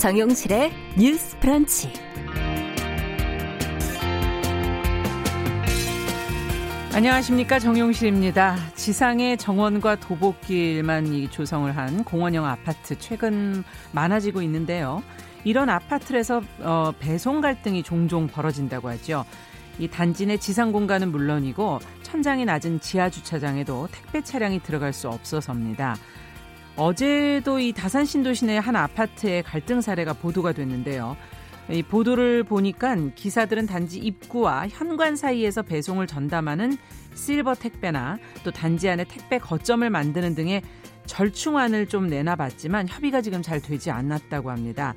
정용실의 뉴스 프런치. 안녕하십니까 정용실입니다. 지상의 정원과 도보길만 조성을 한 공원형 아파트 최근 많아지고 있는데요. 이런 아파트에서 어, 배송 갈등이 종종 벌어진다고 하죠. 이 단지 내 지상 공간은 물론이고 천장이 낮은 지하 주차장에도 택배 차량이 들어갈 수 없어서입니다. 어제도 이 다산 신도시 내한 아파트의 갈등 사례가 보도가 됐는데요. 이 보도를 보니까 기사들은 단지 입구와 현관 사이에서 배송을 전담하는 실버 택배나 또 단지 안에 택배 거점을 만드는 등의 절충안을 좀 내놔봤지만 협의가 지금 잘 되지 않았다고 합니다.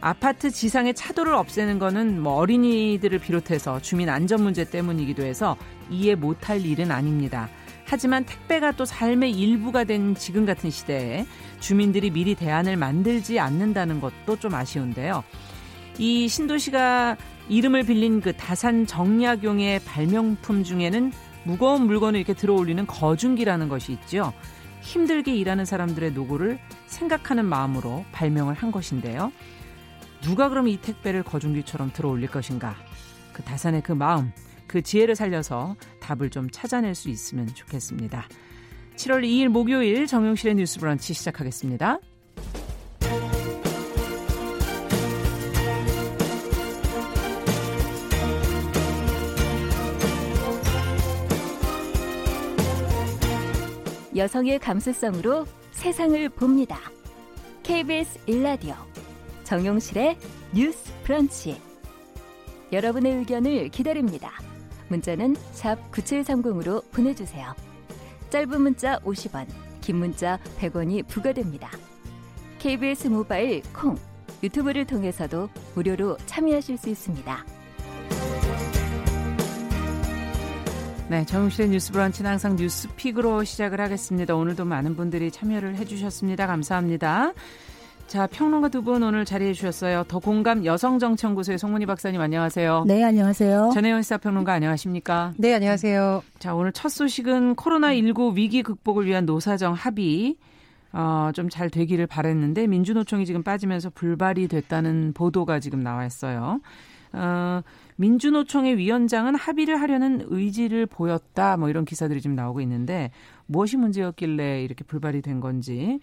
아파트 지상의 차도를 없애는 거는 뭐 어린이들을 비롯해서 주민 안전 문제 때문이기도 해서 이해 못할 일은 아닙니다. 하지만 택배가 또 삶의 일부가 된 지금 같은 시대에 주민들이 미리 대안을 만들지 않는다는 것도 좀 아쉬운데요. 이 신도시가 이름을 빌린 그 다산 정약용의 발명품 중에는 무거운 물건을 이렇게 들어올리는 거중기라는 것이 있죠. 힘들게 일하는 사람들의 노고를 생각하는 마음으로 발명을 한 것인데요. 누가 그럼 이 택배를 거중기처럼 들어올릴 것인가? 그 다산의 그 마음, 그 지혜를 살려서 답을 좀 찾아낼 수 있으면 좋겠습니다. 7월 2일 목요일 정용실의 뉴스 브런치 시작하겠습니다. 여성의 감수성으로 세상을 봅니다. KBS 일라디오 정용실의 뉴스 브런치 여러분의 의견을 기다립니다. 문자는 샵 9730으로 보내주세요. 짧은 문자 50원, 긴 문자 100원이 부과됩니다. KBS 모바일 콩, 유튜브를 통해서도 무료로 참여하실 수 있습니다. 네, 정용실의 뉴스 브런치는 항상 뉴스픽으로 시작을 하겠습니다. 오늘도 많은 분들이 참여를 해주셨습니다. 감사합니다. 자, 평론가 두 분 오늘 자리해 주셨어요. 더 공감 여성정치연구소의 송문희 박사님 안녕하세요. 네, 안녕하세요. 전혜원 시사평론가 안녕하십니까? 네, 안녕하세요. 자, 오늘 첫 소식은 코로나19 위기 극복을 위한 노사정 합의 어, 좀 잘 되기를 바랬는데 민주노총이 지금 빠지면서 불발이 됐다는 보도가 지금 나와 있어요. 어, 민주노총의 위원장은 합의를 하려는 의지를 보였다. 뭐 이런 기사들이 지금 나오고 있는데 무엇이 문제였길래 이렇게 불발이 된 건지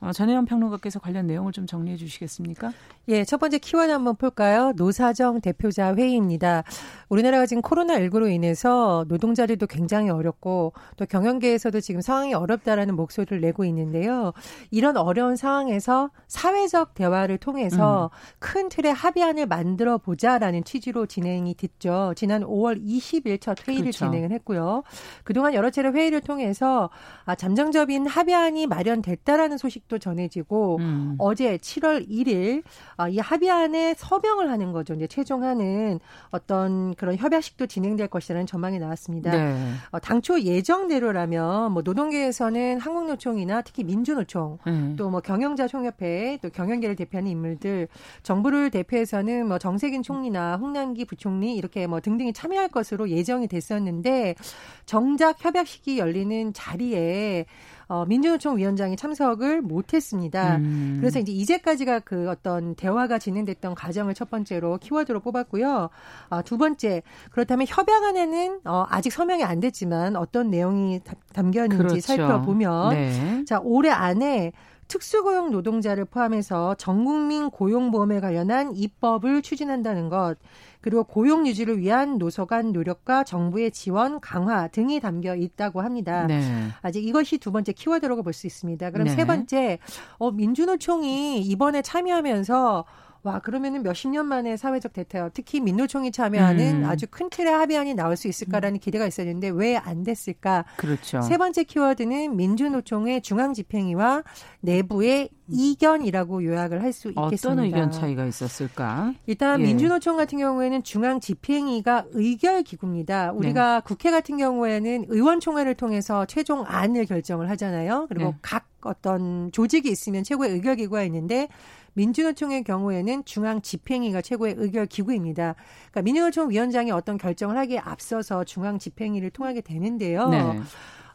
어, 전혜연 평론가께서 관련 내용을 좀 정리해 주시겠습니까? 예, 첫 번째 키워드 한번 볼까요? 노사정 대표자 회의입니다. 우리나라가 지금 코로나19로 인해서 노동자들도 굉장히 어렵고 또 경영계에서도 지금 상황이 어렵다라는 목소리를 내고 있는데요. 이런 어려운 상황에서 사회적 대화를 통해서 음. 큰 틀의 합의안을 만들어 보자라는 취지로 진행이 됐죠. 지난 5월 20일 첫 회의를 그렇죠. 진행을 했고요. 그동안 여러 차례 회의를 통해서 아, 잠정적인 합의안이 마련됐다라는 소식 소식도 전해지고 음. 어제 7월 1일 아, 이 합의안에 서명을 하는 거죠. 이제 최종하는 어떤 그런 협약식도 진행될 것이라는 전망이 나왔습니다. 네. 어, 당초 예정대로라면 뭐 노동계에서는 한국노총이나 특히 민주노총 음. 또뭐 경영자 총협회 또 경영계를 대표하는 인물들 정부를 대표해서는 뭐 정세균 총리나 홍남기 부총리 이렇게 뭐 등등이 참여할 것으로 예정이 됐었는데 정작 협약식이 열리는 자리에 어, 민주노총 위원장이 참석을 못했습니다. 음. 그래서 이제 이제까지가 그 어떤 대화가 진행됐던 과정을 첫 번째로 키워드로 뽑았고요. 어, 두 번째 그렇다면 협약안에는 어, 아직 서명이 안 됐지만 어떤 내용이 담겨 있는지 그렇죠. 살펴보면 네. 자 올해 안에 특수고용 노동자를 포함해서 전국민 고용보험에 관련한 입법을 추진한다는 것, 그리고 고용 유지를 위한 노소 간 노력과 정부의 지원 강화 등이 담겨 있다고 합니다. 네. 아직 이것이 두 번째 키워드라고 볼 수 있습니다. 그럼 네. 세 번째, 어, 민주노총이 이번에 참여하면서 와 그러면은 몇십 년 만에 사회적 대타협 특히 민노총이 참여하는 음. 아주 큰 틀의 합의안이 나올 수 있을까라는 음. 기대가 있었는데 왜 안 됐을까? 그렇죠. 세 번째 키워드는 민주노총의 중앙 집행위와 내부의 이견이라고 요약을 할 수 있겠습니다. 어떤 의견 차이가 있었을까? 일단 예. 민주노총 같은 경우에는 중앙 집행위가 의결 기구입니다. 우리가 네. 국회 같은 경우에는 의원총회를 통해서 최종 안을 결정을 하잖아요. 그리고 네. 각 어떤 조직이 있으면 최고의 의결 기구가 있는데 민주노총의 경우에는 중앙 집행위가 최고의 의결 기구입니다. 그러니까 민주노총 위원장이 어떤 결정을 하기에 앞서서 중앙 집행위를 통하게 되는데요. 네.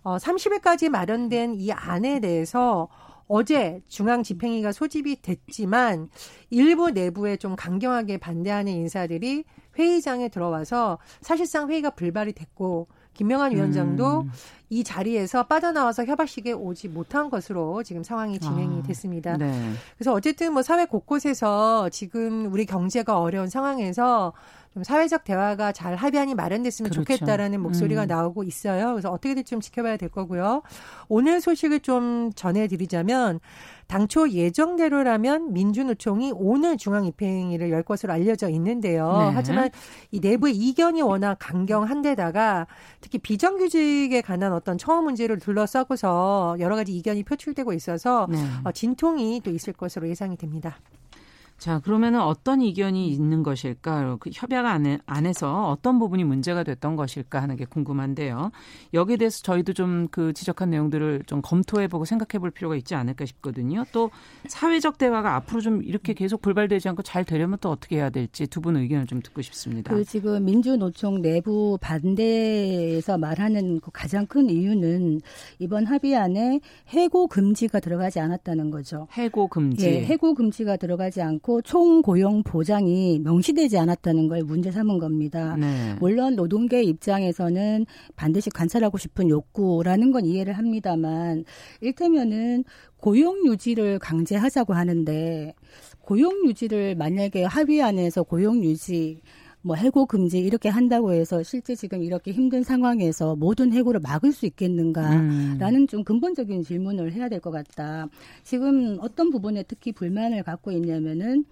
어, 30일까지 마련된 이 안에 대해서 어제 중앙 집행위가 소집이 됐지만 일부 내부에 좀 강경하게 반대하는 인사들이 회의장에 들어와서 사실상 회의가 불발이 됐고 김명한 위원장도 음. 이 자리에서 빠져나와서 협약식에 오지 못한 것으로 지금 상황이 진행이 아, 됐습니다. 네. 그래서 어쨌든 뭐 사회 곳곳에서 지금 우리 경제가 어려운 상황에서 좀 사회적 대화가 잘 합의안이 마련됐으면 그렇죠. 좋겠다라는 목소리가 음. 나오고 있어요. 그래서 어떻게든 좀 지켜봐야 될 거고요. 오늘 소식을 좀 전해드리자면 당초 예정대로라면 민주노총이 오늘 중앙입행위를 열 것으로 알려져 있는데요. 네. 하지만 이 내부의 이견이 워낙 강경한데다가 특히 비정규직에 관한 어떤 처음 문제를 둘러싸고서 여러 가지 이견이 표출되고 있어서 네. 어, 진통이 또 있을 것으로 예상이 됩니다. 자, 그러면은 어떤 이견이 있는 것일까? 그 협약 안에, 안에서 어떤 부분이 문제가 됐던 것일까 하는 게 궁금한데요. 여기에 대해서 저희도 좀 그 지적한 내용들을 좀 검토해보고 생각해볼 필요가 있지 않을까 싶거든요. 또 사회적 대화가 앞으로 좀 이렇게 계속 불발되지 않고 잘 되려면 또 어떻게 해야 될지 두 분 의견을 좀 듣고 싶습니다. 그 지금 민주노총 내부 반대에서 말하는 그 가장 큰 이유는 이번 합의안에 해고 금지가 들어가지 않았다는 거죠. 해고 금지. 예, 해고 금지가 들어가지 않고 않고 총고용 보장이 명시되지 않았다는 걸 문제 삼은 겁니다. 네. 물론 노동계 입장에서는 반드시 관찰하고 싶은 욕구라는 건 이해를 합니다만 일테면은 고용 유지를 강제하자고 하는데 고용 유지를 만약에 합의 안에서 고용 유지 뭐 해고 금지 이렇게 한다고 해서 실제 지금 이렇게 힘든 상황에서 모든 해고를 막을 수 있겠는가라는 음. 좀 근본적인 질문을 해야 될 것 같다. 지금 어떤 부분에 특히 불만을 갖고 있냐면은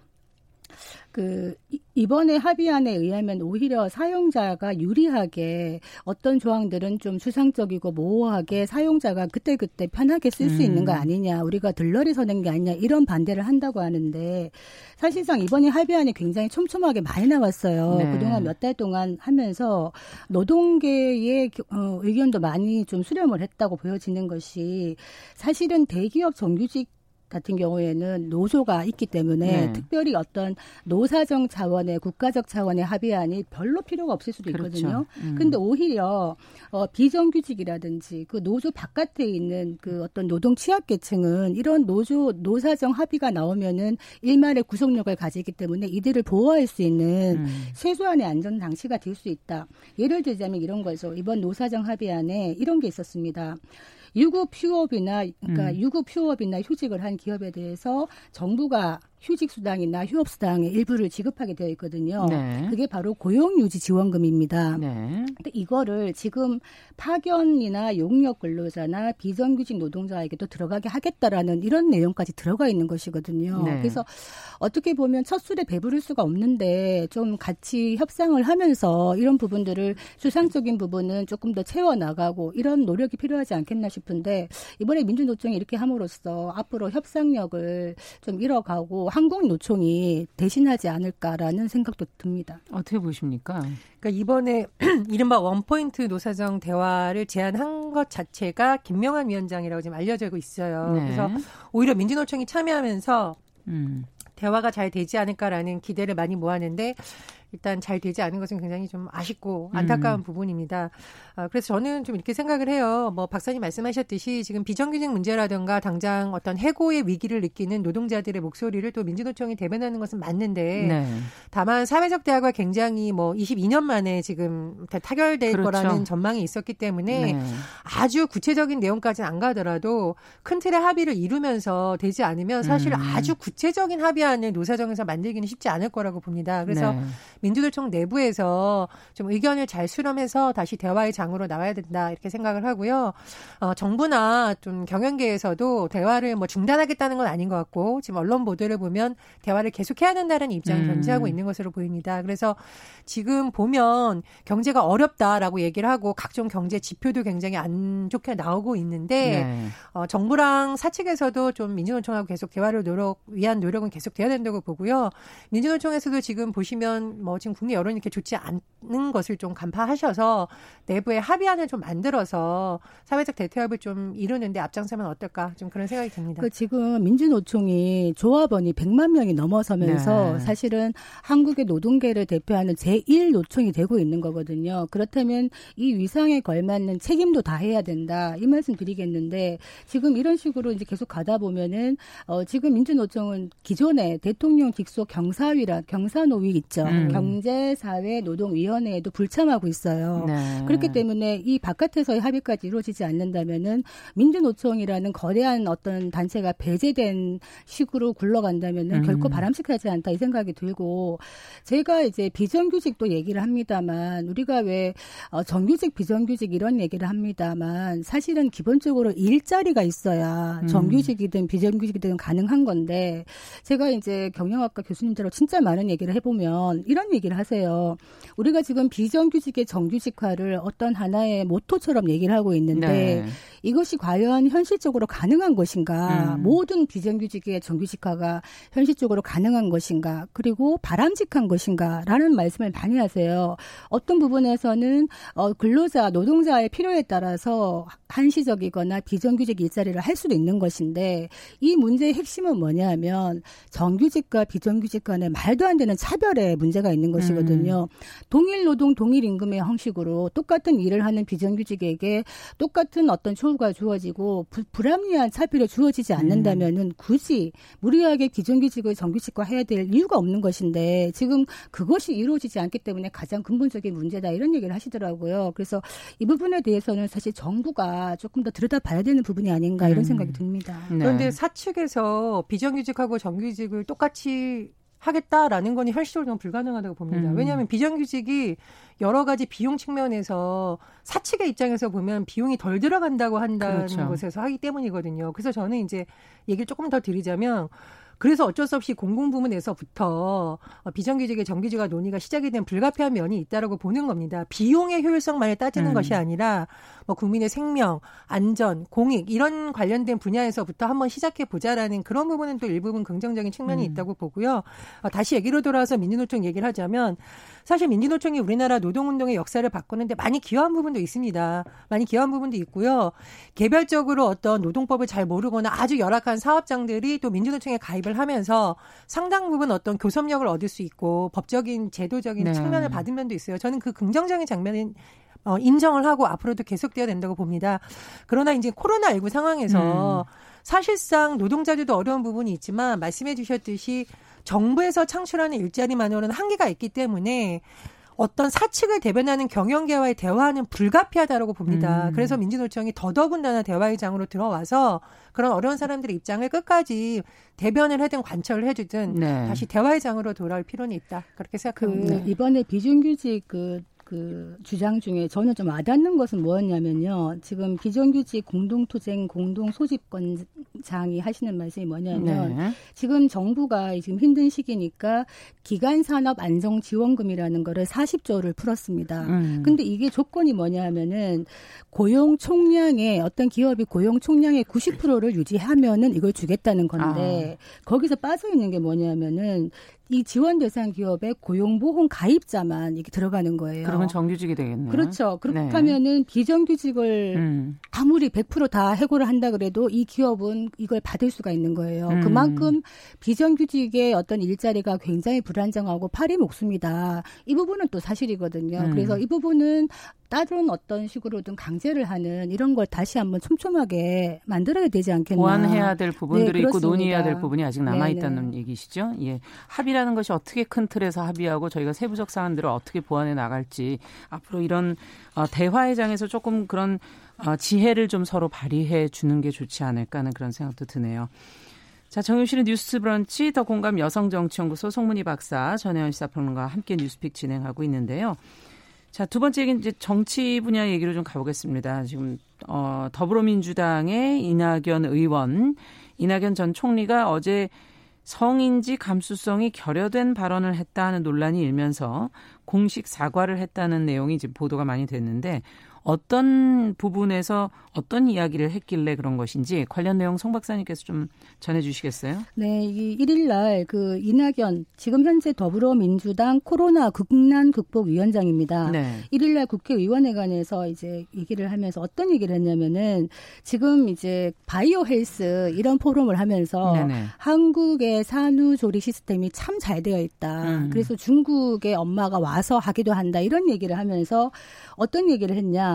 그 이번에 합의안에 의하면 오히려 사용자가 유리하게 어떤 조항들은 좀 수상적이고 모호하게 사용자가 그때그때 편하게 쓸수 음. 있는 거 아니냐 우리가 들러리 서는 게 아니냐 이런 반대를 한다고 하는데 사실상 이번에 합의안이 굉장히 촘촘하게 많이 나왔어요. 네. 그동안 몇 달 동안 하면서 노동계의 어, 의견도 많이 좀 수렴을 했다고 보여지는 것이 사실은 대기업 정규직 같은 경우에는 노조가 있기 때문에 네. 특별히 어떤 노사정 차원의 국가적 차원의 합의안이 별로 필요가 없을 수도 그렇죠. 있거든요. 그렇죠. 음. 근데 오히려 어, 비정규직이라든지 그 노조 바깥에 있는 그 어떤 노동 취약 계층은 이런 노조 노사정 합의가 나오면은 일말의 구속력을 가지기 때문에 이들을 보호할 수 있는 음. 최소한의 안전 장치가 될 수 있다. 예를 들자면 이런 거죠. 이번 노사정 합의안에 이런 게 있었습니다. 유급 휴업이나 그러니까 음. 유급 휴업이나 휴직을 한 기업에 대해서 정부가 휴직 수당이나 휴업 수당의 일부를 지급하게 되어 있거든요. 네. 그게 바로 고용 유지 지원금입니다. 네. 근데 이거를 지금 파견이나 용역 근로자나 비정규직 노동자에게도 들어가게 하겠다라는 이런 내용까지 들어가 있는 것이거든요. 네. 그래서 어떻게 보면 첫 술에 배부를 수가 없는데 좀 같이 협상을 하면서 이런 부분들을 수상적인 부분은 조금 더 채워 나가고 이런 노력이 필요하지 않겠나 싶은데 이번에 민주노총이 이렇게 함으로써 앞으로 협상력을 좀 잃어가고 한국노총이 대신하지 않을까라는 생각도 듭니다. 어떻게 보십니까? 그러니까 이번에 이른바 원포인트 노사정 대화를 제안한 것 자체가 김명한 위원장이라고 지금 알려지고 있어요. 네. 그래서 오히려 민주노총이 참여하면서 음. 대화가 잘 되지 않을까라는 기대를 많이 모았는데 일단 잘 되지 않은 것은 굉장히 좀 아쉽고 안타까운 음. 부분입니다. 아, 그래서 저는 좀 이렇게 생각을 해요. 뭐 박사님 말씀하셨듯이 지금 비정규직 문제라든가 당장 어떤 해고의 위기를 느끼는 노동자들의 목소리를 또 민주노총이 대변하는 것은 맞는데 네. 다만 사회적 대화가 굉장히 뭐 22년 만에 지금 타결될 그렇죠. 거라는 전망이 있었기 때문에 네. 아주 구체적인 내용까지는 안 가더라도 큰 틀의 합의를 이루면서 되지 않으면 사실 음. 아주 구체적인 합의안을 노사정에서 만들기는 쉽지 않을 거라고 봅니다. 그래서 네. 민주노총 내부에서 좀 의견을 잘 수렴해서 다시 대화의 장으로 나와야 된다 이렇게 생각을 하고요. 어, 정부나 좀 경영계에서도 대화를 뭐 중단하겠다는 건 아닌 것 같고 지금 언론 보도를 보면 대화를 계속해야 된다는 입장을 음. 견지하고 있는 것으로 보입니다. 그래서 지금 보면 경제가 어렵다라고 얘기를 하고 각종 경제 지표도 굉장히 안 좋게 나오고 있는데 네. 어, 정부랑 사측에서도 좀 민주노총하고 계속 대화를 노력 위한 노력은 계속 돼야 된다고 보고요. 민주노총에서도 지금 보시면 뭐뭐 지금 국내 여론이 이렇게 좋지 않는 것을 좀 간파하셔서 내부에 합의안을 좀 만들어서 사회적 대퇴합을 좀 이루는데 앞장서면 어떨까 좀 그런 생각이 듭니다. 그 지금 민주노총이 조합원이 100만 명이 넘어서면서 네. 사실은 한국의 노동계를 대표하는 제1 노총이 되고 있는 거거든요. 그렇다면 이 위상에 걸맞는 책임도 다 해야 된다. 이 말씀 드리겠는데 지금 이런 식으로 이제 계속 가다 보면은 어 지금 민주노총은 기존에 대통령 직속 경사위라 경사노위 있죠. 음. 경제사회노동위원회에도 불참하고 있어요. 네. 그렇기 때문에 이 바깥에서의 합의까지 이루어지지 않는다면은 민주노총이라는 거대한 어떤 단체가 배제된 식으로 굴러간다면은 음. 결코 바람직하지 않다 이 생각이 들고 제가 이제 비정규직도 얘기를 합니다만 우리가 왜 어, 정규직 비정규직 이런 얘기를 합니다만 사실은 기본적으로 일자리가 있어야 음. 정규직이든 비정규직이든 가능한 건데 제가 이제 경영학과 교수님들하고 진짜 많은 얘기를 해보면 이런 얘기를 하세요. 우리가 지금 비정규직의 정규직화를 어떤 하나의 모토처럼 얘기를 하고 있는데 네. 이것이 과연 현실적으로 가능한 것인가? 음. 모든 비정규직의 정규직화가 현실적으로 가능한 것인가? 그리고 바람직한 것인가라는 말씀을 많이 하세요. 어떤 부분에서는 어, 근로자, 노동자의 필요에 따라서 한시적이거나 비정규직 일자리를 할 수도 있는 것인데 이 문제의 핵심은 뭐냐면 정규직과 비정규직 간에 말도 안 되는 차별의 문제가 있는 것이거든요. 음. 동일 노동 동일 임금의 형식으로 똑같은 일을 하는 비정규직에게 똑같은 어떤 처우가 주어지고 부, 불합리한 차별이 주어지지 않는다면은 음. 굳이 무리하게 비정규직을 정규직화 해야 될 이유가 없는 것인데 지금 그것이 이루어지지 않기 때문에 가장 근본적인 문제다 이런 얘기를 하시더라고요. 그래서 이 부분에 대해서는 사실 정부가 조금 더 들여다봐야 되는 부분이 아닌가 이런 음. 생각이 듭니다. 네. 그런데 사측에서 비정규직하고 정규직을 똑같이 하겠다라는 건 현실적으로 불가능하다고 봅니다. 음. 왜냐하면 비정규직이 여러 가지 비용 측면에서 사측의 입장에서 보면 비용이 덜 들어간다고 한다는 그렇죠. 것에서 하기 때문이거든요. 그래서 저는 이제 얘기를 조금 더 드리자면 그래서 어쩔 수 없이 공공 부문에서부터 어, 비정규직의 정규직화 논의가 시작이 된 불가피한 면이 있다라고 보는 겁니다. 비용의 효율성만을 따지는 음. 것이 아니라 뭐 국민의 생명, 안전, 공익 이런 관련된 분야에서부터 한번 시작해 보자라는 그런 부분은 또 일부분 긍정적인 측면이 음. 있다고 보고요. 어, 다시 얘기로 돌아와서 민주노총 얘기를 하자면 사실 민주노총이 우리나라 노동운동의 역사를 바꾸는데 많이 기여한 부분도 있습니다. 많이 기여한 부분도 있고요. 개별적으로 어떤 노동법을 잘 모르거나 아주 열악한 사업장들이 또 민주노총에 가입을 하면서 상당 부분 어떤 교섭력을 얻을 수 있고 법적인 제도적인 네. 측면을 받은 면도 있어요. 저는 그 긍정적인 장면은 어, 인정을 하고 앞으로도 계속돼야 된다고 봅니다. 그러나 이제 코로나19 상황에서 음. 사실상 노동자들도 어려운 부분이 있지만 말씀해 주셨듯이 정부에서 창출하는 일자리만으로는 한계가 있기 때문에 어떤 사측을 대변하는 경영계와의 대화는 불가피하다라고 봅니다. 음. 그래서 민주노총이 더더군다나 대화의 장으로 들어와서 그런 어려운 사람들의 입장을 끝까지 대변을 하든 관철을 해주든 네. 다시 대화의 장으로 돌아올 필요는 있다. 그렇게 생각합니다. 그 이번에 비정규직 그 그 주장 중에 저는 좀 와닿는 것은 뭐였냐면요. 지금 비정규직 공동투쟁 공동소집권장이 하시는 말씀이 뭐냐면 네. 지금 정부가 지금 힘든 시기니까 기간산업 안정지원금이라는 거를 40조를 풀었습니다. 음. 근데 이게 조건이 뭐냐면은 고용 총량의 어떤 기업이 고용 총량의 90%를 유지하면은 이걸 주겠다는 건데 아. 거기서 빠져 있는 게 뭐냐면은 이 지원 대상 기업의 고용보험 가입자만 이게 들어가는 거예요. 그러면 정규직이 되겠네요. 그렇죠. 그렇게 네. 하면은 비정규직을 음. 아무리 100%다 해고를 한다 그래도 이 기업은 이걸 받을 수가 있는 거예요. 음. 그만큼 비정규직의 어떤 일자리가 굉장히 불안정하고 팔이 목숨이다. 이 부분은 또 사실이거든요. 음. 그래서 이 부분은 다른 어떤 식으로든 강제를 하는 이런 걸 다시 한번 촘촘하게 만들어야 되지 않겠나. 보완해야 될 부분들이 네, 있고 논의해야 될 부분이 아직 남아 있다는 네, 네. 얘기시죠. 예. 합의라 는 것이 어떻게 큰 틀에서 합의하고 저희가 세부적 사안들을 어떻게 보완해 나갈지 앞으로 이런 어, 대화의 장에서 조금 그런 어, 지혜를 좀 서로 발휘해 주는 게 좋지 않을까 하는 그런 생각도 드네요. 자, 정유실의 뉴스 브런치 더 공감 여성정치연구소 송문희 박사 전혜연 시사평론가와 함께 뉴스픽 진행하고 있는데요. 자, 두 번째 얘기는 이제 정치 분야 얘기로 좀 가보겠습니다. 지금, 어, 더불어민주당의 이낙연 의원, 이낙연 전 총리가 어제 성인지 감수성이 결여된 발언을 했다 하는 논란이 일면서 공식 사과를 했다는 내용이 지금 보도가 많이 됐는데 어떤 부분에서 어떤 이야기를 했길래 그런 것인지 관련 내용 송 박사님께서 좀 전해주시겠어요? 네, 이 1일 날 그 이낙연 지금 현재 더불어민주당 코로나 국난 극복 위원장입니다. 네. 1일 날 국회의원회관에서 이제 얘기를 하면서 어떤 얘기를 했냐면은 지금 이제 바이오 헬스 이런 포럼을 하면서 네네. 한국의 산후조리 시스템이 참 잘 되어 있다. 음. 그래서 중국의 엄마가 와서 하기도 한다. 이런 얘기를 하면서 어떤 얘기를 했냐.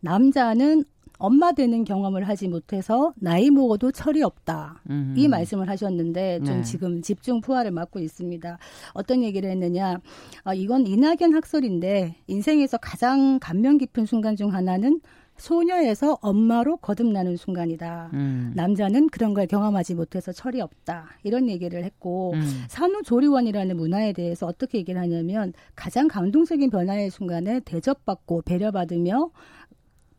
남자는 엄마 되는 경험을 하지 못해서 나이 먹어도 철이 없다. 음. 이 말씀을 하셨는데 좀 네. 지금 집중 부활을 맞고 있습니다. 어떤 얘기를 했느냐. 아, 이건 이낙연 학설인데 인생에서 가장 감명 깊은 순간 중 하나는 소녀에서 엄마로 거듭나는 순간이다. 음. 남자는 그런 걸 경험하지 못해서 철이 없다. 이런 얘기를 했고 음. 산후조리원이라는 문화에 대해서 어떻게 얘기를 하냐면 가장 감동적인 변화의 순간에 대접받고 배려받으며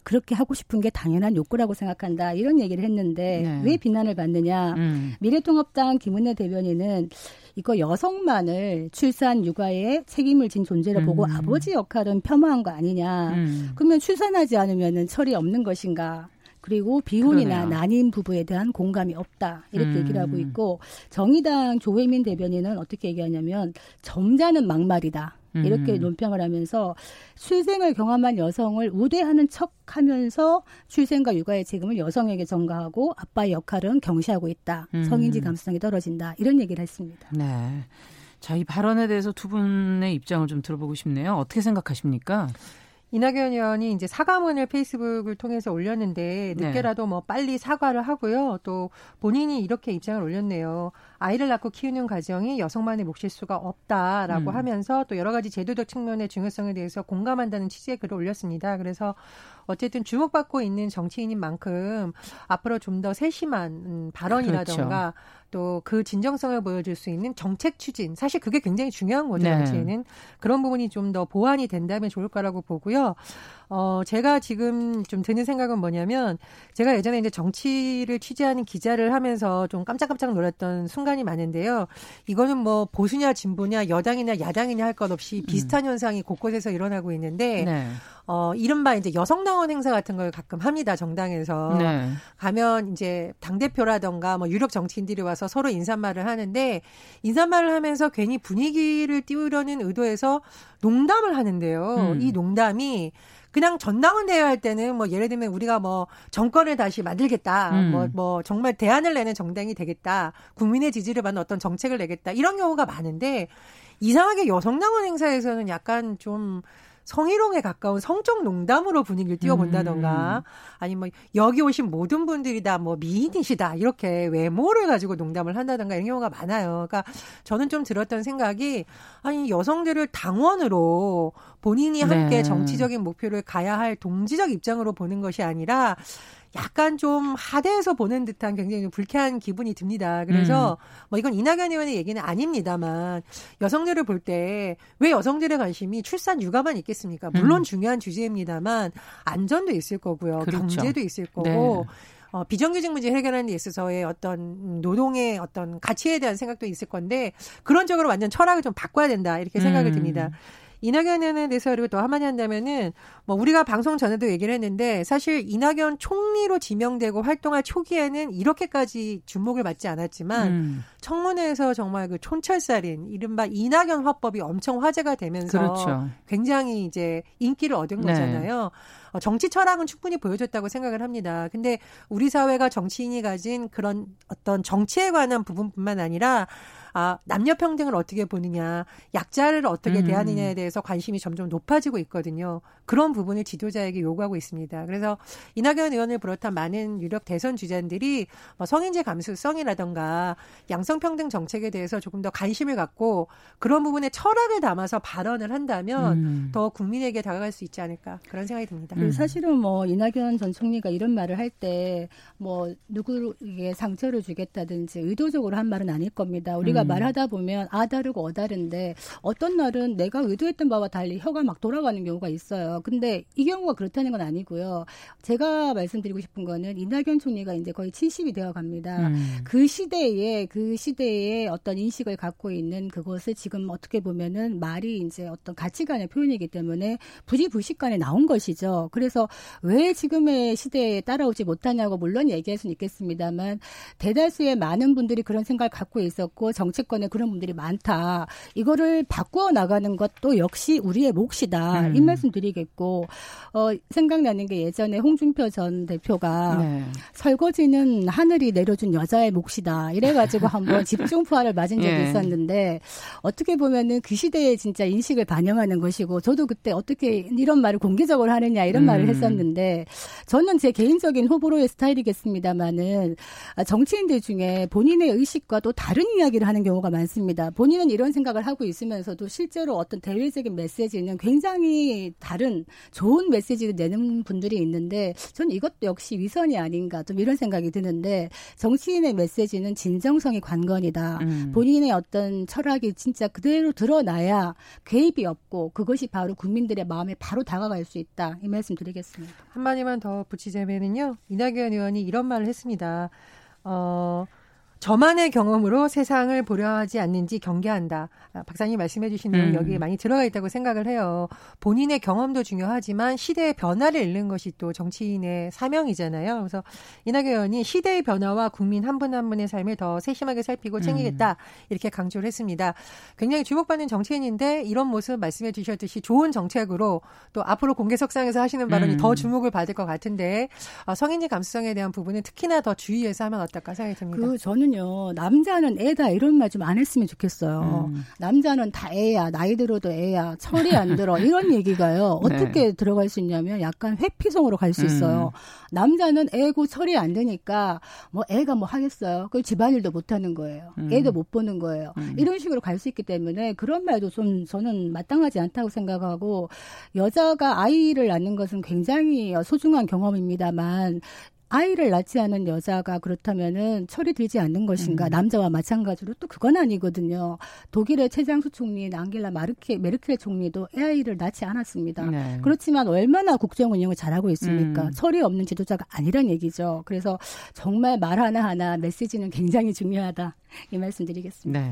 그렇게 하고 싶은 게 당연한 욕구라고 생각한다. 이런 얘기를 했는데 네. 왜 비난을 받느냐. 음. 미래통합당 김은혜 대변인은 이거 여성만을 출산 육아에 책임을 진 존재로 음. 보고 아버지 역할은 폄하한 거 아니냐. 음. 그러면 출산하지 않으면은 철이 없는 것인가. 그리고 비혼이나 그러네요. 난임 부부에 대한 공감이 없다. 이렇게 음. 얘기를 하고 있고 정의당 조혜민 대변인은 어떻게 얘기하냐면 점자는 막말이다. 이렇게 음. 논평을 하면서 출생을 경험한 여성을 우대하는 척하면서 출생과 육아의 책임을 여성에게 전가하고 아빠의 역할은 경시하고 있다. 음. 성인지 감수성이 떨어진다. 이런 얘기를 했습니다. 네. 자, 이 발언에 대해서 두 분의 입장을 좀 들어보고 싶네요. 어떻게 생각하십니까? 이낙연 의원이 이제 사과문을 페이스북을 통해서 올렸는데 네. 늦게라도 네. 뭐 빨리 사과를 하고요. 또 본인이 이렇게 입장을 올렸네요. 아이를 낳고 키우는 가정이 여성만의 몫일 수가 없다라고 음. 하면서 또 여러 가지 제도적 측면의 중요성에 대해서 공감한다는 취지의 글을 올렸습니다. 그래서 어쨌든 주목받고 있는 정치인인 만큼 앞으로 좀 더 세심한 음, 발언이라던가 그렇죠. 또그 진정성을 보여줄 수 있는 정책 추진 사실 그게 굉장히 중요한 거죠. 네. 정치에는 그런 부분이 좀 더 보완이 된다면 좋을 거라고 보고요. 어, 제가 지금 좀 드는 생각은 뭐냐면 제가 예전에 이제 정치를 취재하는 기자를 하면서 좀 깜짝깜짝 놀랐던 순간이 많은데요. 이거는 뭐 보수냐 진보냐 여당이냐 야당이냐 할 것 없이 음. 비슷한 음. 현상이 곳곳에서 일어나고 있는데 네. 어, 이른바 이제 여성 당원 행사 같은 걸 가끔 합니다, 정당에서. 네. 가면 이제 당대표라던가 뭐 유력 정치인들이 와서 서로 인사말을 하는데 인사말을 하면서 괜히 분위기를 띄우려는 의도에서 농담을 하는데요. 음. 이 농담이 그냥 전당원 대회 할 때는 뭐 예를 들면 우리가 뭐 정권을 다시 만들겠다. 음. 뭐, 뭐 정말 대안을 내는 정당이 되겠다. 국민의 지지를 받는 어떤 정책을 내겠다. 이런 경우가 많은데 이상하게 여성당원 행사에서는 약간 좀 성희롱에 가까운 성적 농담으로 분위기를 띄워본다던가 음. 아니 뭐 여기 오신 모든 분들이 다 뭐 미인이시다 이렇게 외모를 가지고 농담을 한다던가 이런 경우가 많아요. 그러니까 저는 좀 들었던 생각이 아니 여성들을 당원으로 본인이 함께 네. 정치적인 목표를 가야 할 동지적 입장으로 보는 것이 아니라 약간 좀 하대해서 보는 듯한 굉장히 불쾌한 기분이 듭니다. 그래서 음. 뭐 이건 이낙연 의원의 얘기는 아닙니다만 여성들을 볼 때 왜 여성들의 관심이 출산 육아만 있겠습니까? 물론 음. 중요한 주제입니다만 안전도 있을 거고요. 그렇죠. 경제도 있을 거고 네. 어, 비정규직 문제 해결하는 데 있어서의 어떤 노동의 어떤 가치에 대한 생각도 있을 건데 그런 쪽으로 완전 철학을 좀 바꿔야 된다 이렇게 생각을 음. 듭니다. 이낙연 의원에 대해서 그리고 또 한마디 한다면은 뭐 우리가 방송 전에도 얘기를 했는데 사실 이낙연 총리로 지명되고 활동할 초기에는 이렇게까지 주목을 받지 않았지만 음. 청문회에서 정말 그 촌철살인 이른바 이낙연 화법이 엄청 화제가 되면서 그렇죠. 굉장히 이제 인기를 얻은 네. 거잖아요. 어, 정치 철학은 충분히 보여줬다고 생각을 합니다. 근데 우리 사회가 정치인이 가진 그런 어떤 정치에 관한 부분뿐만 아니라 아, 남녀 평등을 어떻게 보느냐, 약자를 어떻게 음. 대하느냐에 대해서 관심이 점점 높아지고 있거든요. 그런 부분을 지도자에게 요구하고 있습니다. 그래서 이낙연 의원을 비롯한 많은 유력 대선 주자들이 뭐 성인지 감수성이라던가 양성평등 정책에 대해서 조금 더 관심을 갖고 그런 부분에 철학을 담아서 발언을 한다면 음. 더 국민에게 다가갈 수 있지 않을까 그런 생각이 듭니다. 음. 사실은 뭐 이낙연 전 총리가 이런 말을 할 때 뭐 누구에게 상처를 주겠다든지 의도적으로 한 말은 아닐 겁니다. 우리가 말하다 보면 아 다르고 어 다른데 어떤 날은 내가 의도했던 바와 달리 혀가 막 돌아가는 경우가 있어요. 근데 이 경우가 그렇다는 건 아니고요. 제가 말씀드리고 싶은 거는 이낙연 총리가 이제 거의 70이 되어 갑니다. 음. 그 시대에 그 시대에 어떤 인식을 갖고 있는 그것을 지금 어떻게 보면은 말이 이제 어떤 가치관의 표현이기 때문에 부지불식 간에 나온 것이죠. 그래서 왜 지금의 시대에 따라오지 못하냐고 물론 얘기할 수는 있겠습니다만 대다수의 많은 분들이 그런 생각을 갖고 있었고 정치 권에 그런 분들이 많다. 이거를 바꾸어 나가는 것도 역시 우리의 몫이다. 음. 이 말씀 드리겠고 어 생각나는 게 예전에 홍준표 전 대표가 네. 설거지는 하늘이 내려준 여자의 몫이다. 이래가지고 한번 집중포화를 맞은 적이 예. 있었는데 어떻게 보면은 그 시대의 진짜 인식을 반영하는 것이고 저도 그때 어떻게 이런 말을 공개적으로 하느냐 이런 음. 말을 했었는데 저는 제 개인적인 호불호의 스타일이겠습니다만은 정치인들 중에 본인의 의식과 또 다른 이야기를 하는 경우가 많습니다. 본인은 이런 생각을 하고 있으면서도 실제로 어떤 대외적인 메시지는 굉장히 다른 좋은 메시지를 내는 분들이 있는데 저는 이것도 역시 위선이 아닌가 좀 이런 생각이 드는데 정치인의 메시지는 진정성이 관건이다. 음. 본인의 어떤 철학이 진짜 그대로 드러나야 개입이 없고 그것이 바로 국민들의 마음에 바로 다가갈 수 있다. 이 말씀 드리겠습니다. 한마디만 더 붙이자면은요. 이낙연 의원이 이런 말을 했습니다. 어, 저만의 경험으로 세상을 보려 하지 않는지 경계한다. 아, 박사님 말씀해 주신 내용 음. 여기에 많이 들어가 있다고 생각을 해요. 본인의 경험도 중요하지만 시대의 변화를 읽는 것이 또 정치인의 사명이잖아요. 그래서 이낙연 의원이 시대의 변화와 국민 한 분한 한 분의 삶을 더 세심하게 살피고 챙기겠다. 음. 이렇게 강조를 했습니다. 굉장히 주목받는 정치인인데 이런 모습 말씀해 주셨듯이 좋은 정책으로 또 앞으로 공개석상에서 하시는 발언이 음. 더 주목을 받을 것 같은데 어, 성인지 감수성에 대한 부분은 특히나 더 주의해서 하면 어떨까 생각이 듭니다. 그 저는 요 남자는 애다 이런 말 좀 안 했으면 좋겠어요. 음. 남자는 다 애야, 나이 들어도 애야, 철이 안 들어 이런 얘기가요. 네. 어떻게 네. 들어갈 수 있냐면 약간 회피성으로 갈 수 있어요. 음. 남자는 애고 철이 안 되니까 뭐 애가 뭐 하겠어요. 그 집안일도 못 하는 거예요. 음. 애도 못 보는 거예요. 음. 이런 식으로 갈 수 있기 때문에 그런 말도 좀 저는 마땅하지 않다고 생각하고 여자가 아이를 낳는 것은 굉장히 소중한 경험입니다만 아이를 낳지 않은 여자가 그렇다면은 철이 들지 않는 것인가? 음. 남자와 마찬가지로 또 그건 아니거든요. 독일의 최장수 총리 앙겔라 마르케 메르켈 총리도 아이를 낳지 않았습니다. 네. 그렇지만 얼마나 국정 운영을 잘하고 있습니까? 음. 철이 없는 지도자가 아니란 얘기죠. 그래서 정말 말 하나 하나 메시지는 굉장히 중요하다. 이 말씀드리겠습니다. 네.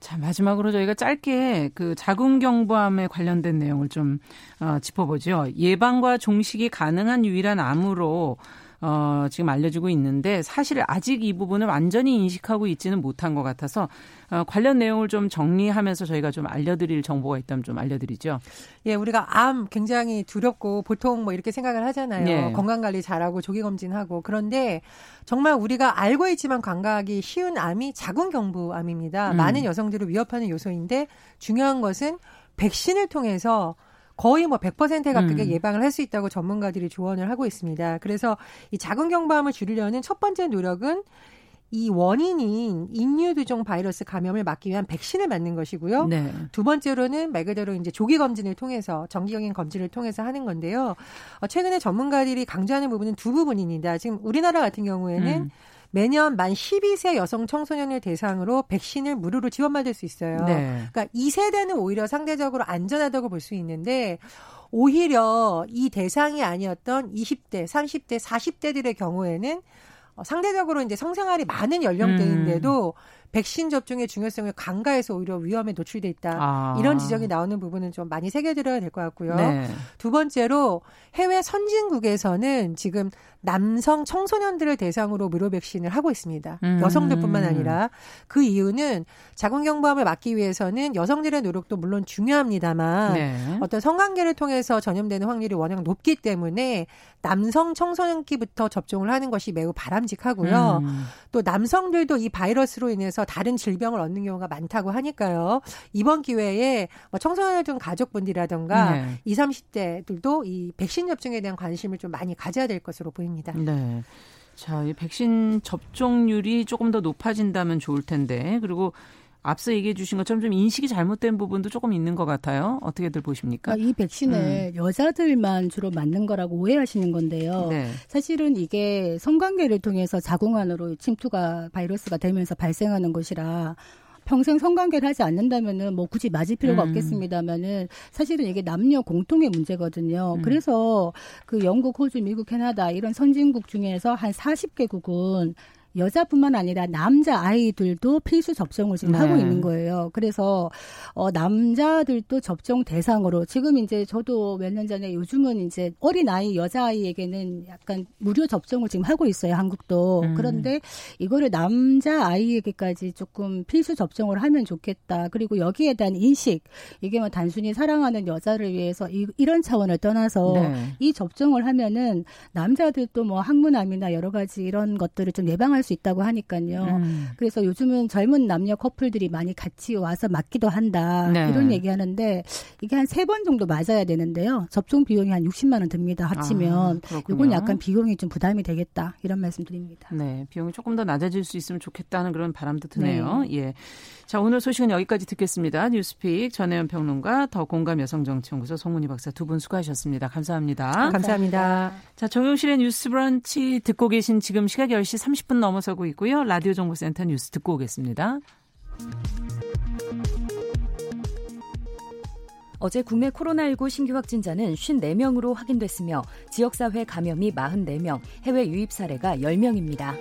자, 마지막으로 저희가 짧게 그 자궁경부암에 관련된 내용을 좀 어, 짚어보죠. 예방과 종식이 가능한 유일한 암으로 어, 지금 알려지고 있는데 사실 아직 이 부분을 완전히 인식하고 있지는 못한 것 같아서 어, 관련 내용을 좀 정리하면서 저희가 좀 알려드릴 정보가 있다면 좀 알려드리죠. 예, 우리가 암 굉장히 두렵고 보통 뭐 이렇게 생각을 하잖아요. 예. 건강 관리 잘하고 조기 검진하고 그런데 정말 우리가 알고 있지만 관가하기 쉬운 암이 자궁경부암입니다. 음. 많은 여성들을 위협하는 요소인데 중요한 것은 백신을 통해서 거의 뭐 100%에 가깝게 음. 예방을 할 수 있다고 전문가들이 조언을 하고 있습니다. 그래서 이 자궁 경부암을 줄이려는 첫 번째 노력은 이 원인인 인유두종 바이러스 감염을 막기 위한 백신을 맞는 것이고요. 네. 두 번째로는 말 그대로 이제 조기 검진을 통해서 정기적인 검진을 통해서 하는 건데요. 어, 최근에 전문가들이 강조하는 부분은 두 부분입니다. 지금 우리나라 같은 경우에는 음. 매년 만 12세 여성 청소년을 대상으로 백신을 무료로 지원받을 수 있어요. 네. 그러니까 2세대는 오히려 상대적으로 안전하다고 볼 수 있는데 오히려 이 대상이 아니었던 20대, 30대, 40대들의 경우에는 어, 상대적으로 이제 성생활이 많은 연령대인데도 음. 백신 접종의 중요성을 간과해서 오히려 위험에 노출돼 있다. 아. 이런 지적이 나오는 부분은 좀 많이 새겨들어야 될 것 같고요. 네. 두 번째로 해외 선진국에서는 지금 남성 청소년들을 대상으로 무료 백신을 하고 있습니다. 음. 여성들뿐만 아니라 그 이유는 자궁경부암을 막기 위해서는 여성들의 노력도 물론 중요합니다만 네. 어떤 성관계를 통해서 전염되는 확률이 워낙 높기 때문에 남성 청소년기부터 접종을 하는 것이 매우 바람직하고요. 음. 또 남성들도 이 바이러스로 인해서 다른 질병을 얻는 경우가 많다고 하니까요. 이번 기회에 뭐 청소년을 둔 가족분들이라든가 네. 20, 30대들도 이 백신 접종에 대한 관심을 좀 많이 가져야 될 것으로 보입니다. 보입니다. 네. 자, 이 백신 접종률이 조금 더 높아진다면 좋을 텐데 그리고 앞서 얘기해 주신 것처럼 좀 인식이 잘못된 부분도 조금 있는 것 같아요. 어떻게들 보십니까? 그러니까 이 백신을 음. 여자들만 주로 맞는 거라고 오해하시는 건데요. 네. 사실은 이게 성관계를 통해서 자궁 안으로 침투가 바이러스가 되면서 발생하는 것이라 평생 성관계를 하지 않는다면은 뭐 굳이 맞을 필요가 음. 없겠습니다만은 사실은 이게 남녀 공통의 문제거든요. 음. 그래서 그 영국, 호주, 미국, 캐나다 이런 선진국 중에서 한 40개국은 여자뿐만 아니라 남자 아이들도 필수 접종을 지금 네. 하고 있는 거예요. 그래서 어 남자들도 접종 대상으로 지금 이제 저도 몇 년 전에 요즘은 이제 어린 아이 여자 아이에게는 약간 무료 접종을 지금 하고 있어요. 한국도. 음. 그런데 이거를 남자 아이에게까지 조금 필수 접종을 하면 좋겠다. 그리고 여기에 대한 인식 이게 뭐 단순히 사랑하는 여자를 위해서 이, 런 차원을 떠나서 네. 이 접종을 하면은 남자들도 뭐 항문암이나 여러 가지 이런 것들을 좀 예방할 수 있다고 하니까요. 음. 그래서 요즘은 젊은 남녀 커플들이 많이 같이 와서 맞기도 한다. 네. 이런 얘기 하는데 이게 한 세 번 정도 맞아야 되는데요. 접종 비용이 한 60만 원 듭니다. 합치면. 아, 이건 약간 비용이 좀 부담이 되겠다. 이런 말씀 드립니다. 네. 비용이 조금 더 낮아질 수 있으면 좋겠다는 그런 바람도 드네요. 네. 예. 자, 오늘 소식은 여기까지 듣겠습니다. 뉴스픽 전혜연 평론가 더 공감 여성정치연구소 송문희 박사 두 분 수고하셨습니다. 감사합니다. 감사합니다. 자, 정용실의 뉴스 브런치 듣고 계신 지금 시각 10시 30분 넘어 서고 있고요. 라디오 정보센터 뉴스 듣고 오겠습니다. 어제 국내 코로나19 신규 확진자는 54명으로 확인됐으며 지역사회 감염이 44명, 해외 유입 사례가 10명입니다.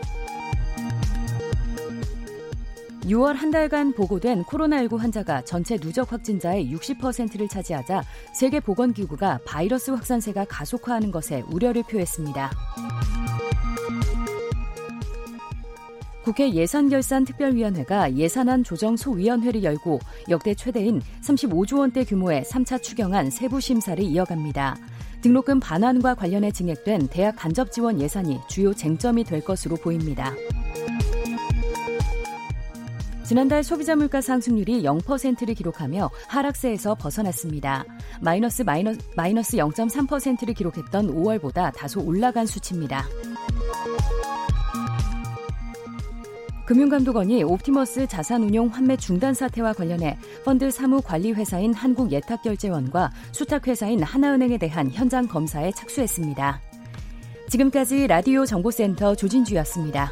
6월 한 달간 보고된 코로나19 환자가 전체 누적 확진자의 60%를 차지하자 세계보건기구가 바이러스 확산세가 가속화하는 것에 우려를 표했습니다. 국회 예산결산특별위원회가 예산안 조정 소위원회를 열고 역대 최대인 35조 원대 규모의 3차 추경안 세부 심사를 이어갑니다. 등록금 반환과 관련해 증액된 대학 간접 지원 예산이 주요 쟁점이 될 것으로 보입니다. 지난달 소비자 물가 상승률이 0%를 기록하며 하락세에서 벗어났습니다. 마이너스 마이너스, 마이너스 0.3%를 기록했던 5월보다 다소 올라간 수치입니다. 금융감독원이 옵티머스 자산운용 환매 중단 사태와 관련해 펀드 사무 관리 회사인 한국예탁결제원과 수탁회사인 하나은행에 대한 현장 검사에 착수했습니다. 지금까지 라디오 정보센터 조진주였습니다.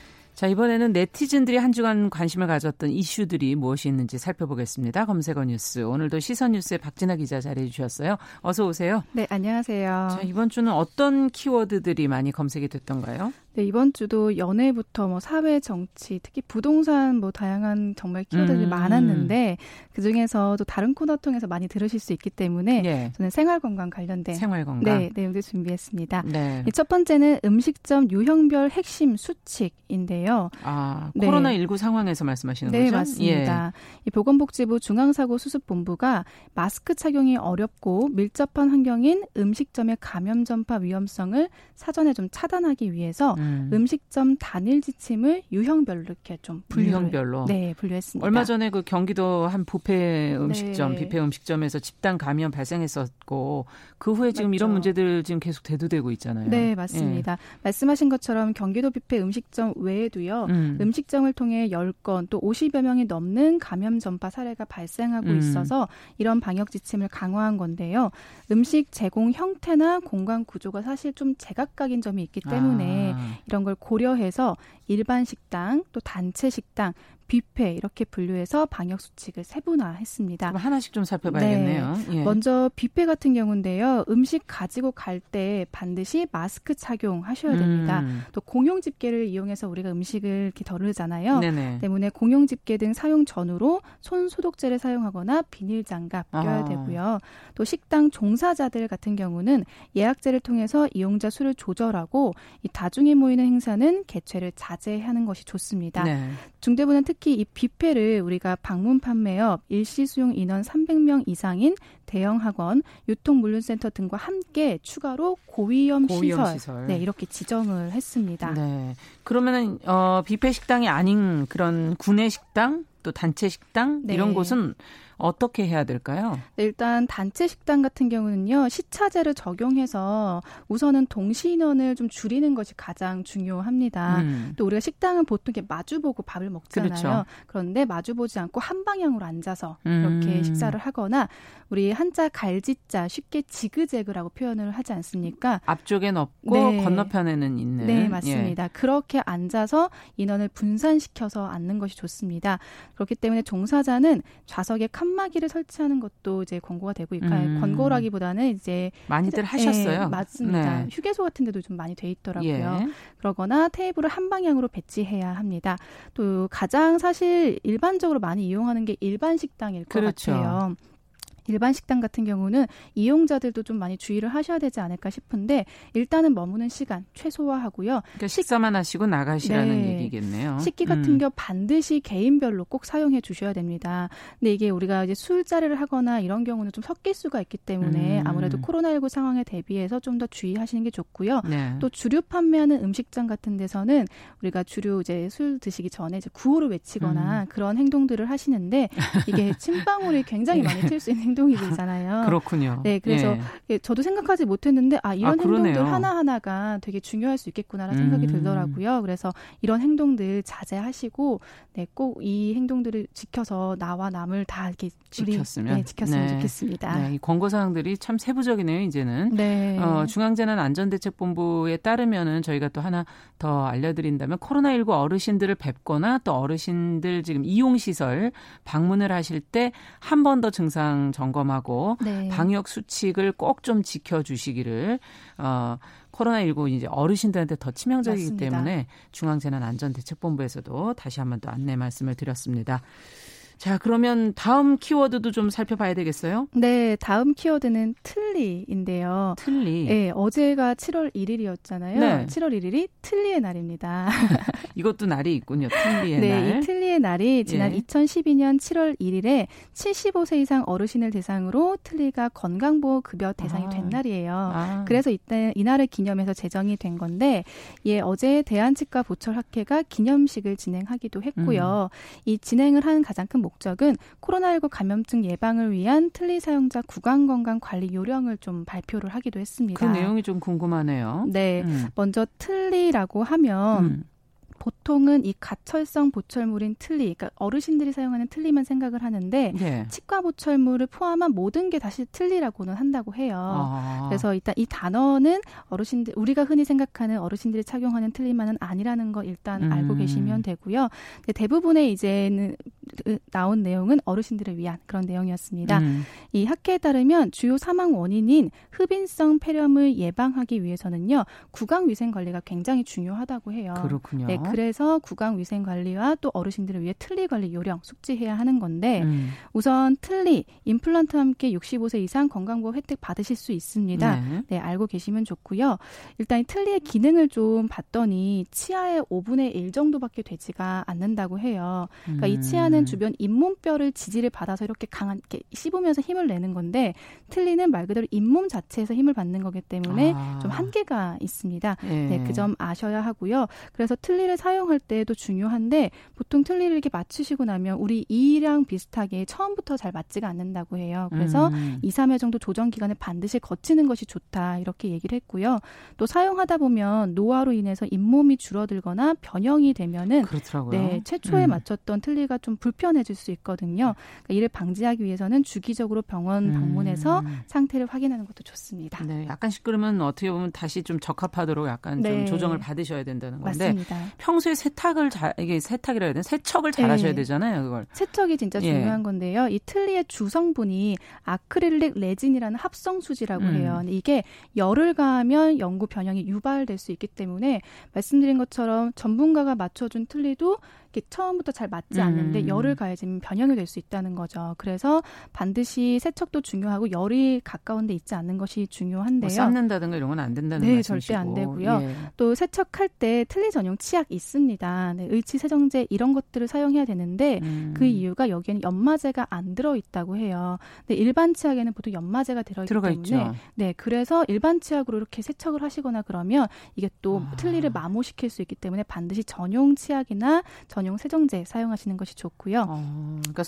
자, 이번에는 네티즌들이 한 주간 관심을 가졌던 이슈들이 무엇이 있는지 살펴보겠습니다. 검색어 뉴스. 오늘도 시선 뉴스의 박진아 기자 자리해 주셨어요. 어서 오세요. 네, 안녕하세요. 자, 이번 주는 어떤 키워드들이 많이 검색이 됐던가요? 네, 이번 주도 연애부터 뭐 사회, 정치, 특히 부동산 뭐 다양한 정말 키워드들이 음. 많았는데 그 중에서도 다른 코너 통해서 많이 들으실 수 있기 때문에 네. 저는 생활 건강 관련된 생활 건강 네, 내용들 준비했습니다. 네. 첫 번째는 음식점 유형별 핵심 수칙인데요. 아, 코로나 19 상황에서 말씀하시는 네, 거죠? 네, 맞습니다. 예. 이 보건복지부 중앙사고 수습본부가 마스크 착용이 어렵고 밀접한 환경인 음식점의 감염 전파 위험성을 사전에 좀 차단하기 위해서 음. 식점 단일 지침을 유형별로 이렇게 좀 분류 유형별로 네 분류했습니다. 얼마 전에 그 경기도 한 부페 음식점, 네. 뷔페 음식점에서 집단 감염 발생했었고 그 후에 지금 맞죠. 이런 문제들 지금 계속 대두되고 있잖아요. 네 맞습니다. 예. 말씀하신 것처럼 경기도 뷔페 음식점 외에도요 음. 식점을 통해 10건 또 50여 명이 넘는 감염 전파 사례가 발생하고 음. 있어서 이런 방역 지침을 강화한 건데요. 음식 제공 형태나 공간 구조가 사실 좀 제각각인 점이 있기 때문에 아. 이런 걸 고려해서 일반 식당 또 단체 식당 뷔페 이렇게 분류해서 방역 수칙을 세분화했습니다. 하나씩 좀 살펴봐야겠네요. 네. 예. 먼저 뷔페 같은 경우인데요. 음식 가지고 갈 때 반드시 마스크 착용하셔야 됩니다. 음. 또 공용 집게를 이용해서 우리가 음식을 이렇게 덜으잖아요. 네네. 때문에 공용 집게 등 사용 전후로 손 소독제를 사용하거나 비닐 장갑 껴야 아. 되고요. 또 식당 종사자들 같은 경우는 예약제를 통해서 이용자 수를 조절하고 이 다중이 모이는 행사는 개최를 자제하는 것이 좋습니다. 네. 중대부는 특히 특히 이 뷔페를 우리가 방문 판매업, 일시 수용 인원 300명 이상인 대형 학원, 유통물류센터 등과 함께 추가로 고위험, 고위험 시설, 시설, 네 이렇게 지정을 했습니다. 네. 그러면은 어 뷔페 식당이 아닌 그런 구내 식당 또 단체 식당 네. 이런 곳은 어떻게 해야 될까요? 네, 일단 단체 식당 같은 경우는요 시차제를 적용해서 우선은 동시 인원을 좀 줄이는 것이 가장 중요합니다. 음. 또 우리가 식당은 보통 이렇게 마주보고 밥을 먹잖아요. 그렇죠. 그런데 마주보지 않고 한 방향으로 앉아서 이렇게 음. 식사를 하거나 우리 한자 갈지자 쉽게 지그재그라고 표현을 하지 않습니까? 앞쪽엔 없고 네. 건너편에는 있는. 네, 맞습니다. 예. 그렇게 앉아서 인원을 분산시켜서 앉는 것이 좋습니다. 그렇기 때문에 종사자는 좌석에 칸막이를 설치하는 것도 이제 권고가 되고 있고 음. 권고라기보다는 이제 많이들 하셨어요. 네, 맞습니다. 네. 휴게소 같은 데도 좀 많이 돼 있더라고요. 예. 그러거나 테이블을 한 방향으로 배치해야 합니다. 또 가장 사실 일반적으로 많이 이용하는 게 일반 식당일 것 그렇죠. 같아요. 일반 식당 같은 경우는 이용자들도 좀 많이 주의를 하셔야 되지 않을까 싶은데 일단은 머무는 시간 최소화하고요. 그러니까 식사만 하시고 나가시라는 네. 얘기겠네요. 식기 같은 음. 경우 반드시 개인별로 꼭 사용해 주셔야 됩니다. 근데 이게 우리가 이제 술자리를 하거나 이런 경우는 좀 섞일 수가 있기 때문에 음. 아무래도 코로나19 상황에 대비해서 좀 더 주의하시는 게 좋고요. 네. 또 주류 판매하는 음식점 같은 데서는 우리가 주류 이제 술 드시기 전에 이제 구호를 외치거나 음. 그런 행동들을 하시는데 이게 침방울이 굉장히 많이 튈 수 있는 행동이 되잖아요. 그렇군요. 네, 그래서 예. 저도 생각하지 못했는데 아 이런 아, 행동들 하나 하나가 되게 중요할 수 있겠구나라는 음. 생각이 들더라고요. 그래서 이런 행동들 자제하시고 네, 꼭 이 행동들을 지켜서 나와 남을 다 이렇게 지켰으면 네, 지켰으면 네. 좋겠습니다. 네, 이 권고 사항들이 참 세부적이네요. 이제는 네. 어, 중앙재난안전대책본부에 따르면은 저희가 또 하나 더 알려드린다면 코로나19 어르신들을 뵙거나 또 어르신들 지금 이용 시설 방문을 하실 때 한 번 더 증상 점검하고 네. 방역 수칙을 꼭 좀 지켜주시기를 어, 코로나19 이제 어르신들한테 더 치명적이기 맞습니다. 때문에 중앙재난안전대책본부에서도 다시 한번 또 안내 말씀을 드렸습니다. 자, 그러면 다음 키워드도 좀 살펴봐야 되겠어요? 네, 다음 키워드는 틀리인데요. 틀리. 네, 어제가 7월 1일이었잖아요. 네. 7월 1일이 틀리의 날입니다. 이것도 날이 있군요. 틀리의 네, 날. 네, 이 틀리의 날이 지난 예. 2012년 7월 1일에 75세 이상 어르신을 대상으로 틀리가 건강보호 급여 대상이 아. 된 날이에요. 아. 그래서 이때 이날을 기념해서 제정이 된 건데, 예, 어제 대한치과 보철학회가 기념식을 진행하기도 했고요. 음. 이 진행을 한 가장 큰 목 적은 코로나19 감염증 예방을 위한 틀니 사용자 구강 건강 관리 요령을 좀 발표를 하기도 했습니다. 그 내용이 좀 궁금하네요. 네. 음. 먼저 틀니라고 하면 음. 보통은 이 가철성 보철물인 틀니, 그러니까 어르신들이 사용하는 틀니만 생각을 하는데 네. 치과 보철물을 포함한 모든 게 다시 틀니라고는 한다고 해요. 아. 그래서 일단 이 단어는 어르신들 우리가 흔히 생각하는 어르신들이 착용하는 틀니만은 아니라는 거 일단 음. 알고 계시면 되고요. 대부분의 이제는 나온 내용은 어르신들을 위한 그런 내용이었습니다. 음. 이 학회에 따르면 주요 사망 원인인 흡인성 폐렴을 예방하기 위해서는요 구강 위생 관리가 굉장히 중요하다고 해요. 그렇군요. 네, 그래서 구강 위생 관리와 또 어르신들을 위해 틀니 관리 요령 숙지해야 하는 건데 음. 우선 틀니 임플란트와 함께 65세 이상 건강보험 혜택 받으실 수 있습니다. 네. 네, 알고 계시면 좋고요. 일단 이 틀니의 기능을 좀 봤더니 치아의 5분의 1 정도밖에 되지가 않는다고 해요. 그러니까 음. 이 치아는 주변 잇몸뼈를 지지를 받아서 이렇게 강한 이렇게 씹으면서 힘을 내는 건데 틀니는 말 그대로 잇몸 자체에서 힘을 받는 거기 때문에 아. 좀 한계가 있습니다. 네, 네 그 점 아셔야 하고요. 그래서 틀니를 사용할 때도 중요한데 보통 틀니를 이렇게 맞추시고 나면 우리 이랑 비슷하게 처음부터 잘 맞지가 않는다고 해요. 그래서 음. 2, 3회 정도 조정 기간을 반드시 거치는 것이 좋다 이렇게 얘기를 했고요. 또 사용하다 보면 노화로 인해서 잇몸이 줄어들거나 변형이 되면은 그렇더라고요. 네, 최초에 음. 맞췄던 틀니가 좀 불편해질 수 있거든요. 그러니까 이를 방지하기 위해서는 주기적으로 병원 음. 방문해서 음. 상태를 확인하는 것도 좋습니다. 네, 약간 시끄러면 어떻게 보면 다시 좀 적합하도록 약간 네. 좀 조정을 받으셔야 된다는 건데 맞습니다. 평소에 세탁을 잘 이게 세탁이라 해야 되나 세척을 잘 네. 하셔야 되잖아요, 그걸. 세척이 진짜 예. 중요한 예. 건데요. 이 틀니의 주성분이 아크릴릭 레진이라는 합성 수지라고 음. 해요. 이게 열을 가하면 영구 변형이 유발될 수 있기 때문에 말씀드린 것처럼 전문가가 맞춰준 틀니도 처음부터 잘 맞지 않는데 음. 열을 가해지면 변형이 될 수 있다는 거죠. 그래서 반드시 세척도 중요하고 열이 가까운 데 있지 않는 것이 중요한데요. 뭐 삶는다든가 이런 건 안 된다는 네, 말씀이시고. 절대 안 되고요. 예. 또 세척할 때 틀니 전용 치약 있습니다. 네, 의치 세정제 이런 것들을 사용해야 되는데 음. 그 이유가 여기에는 연마제가 안 들어 있다고 해요. 근데 일반 치약에는 보통 연마제가 들어 있기 때문에 있죠. 네, 그래서 일반 치약으로 이렇게 세척을 하시거나 그러면 이게 또 아. 틀니를 마모시킬 수 있기 때문에 반드시 전용 치약이나 전용 세정제 사용하시는 것이 좋고요. 어, 그러니까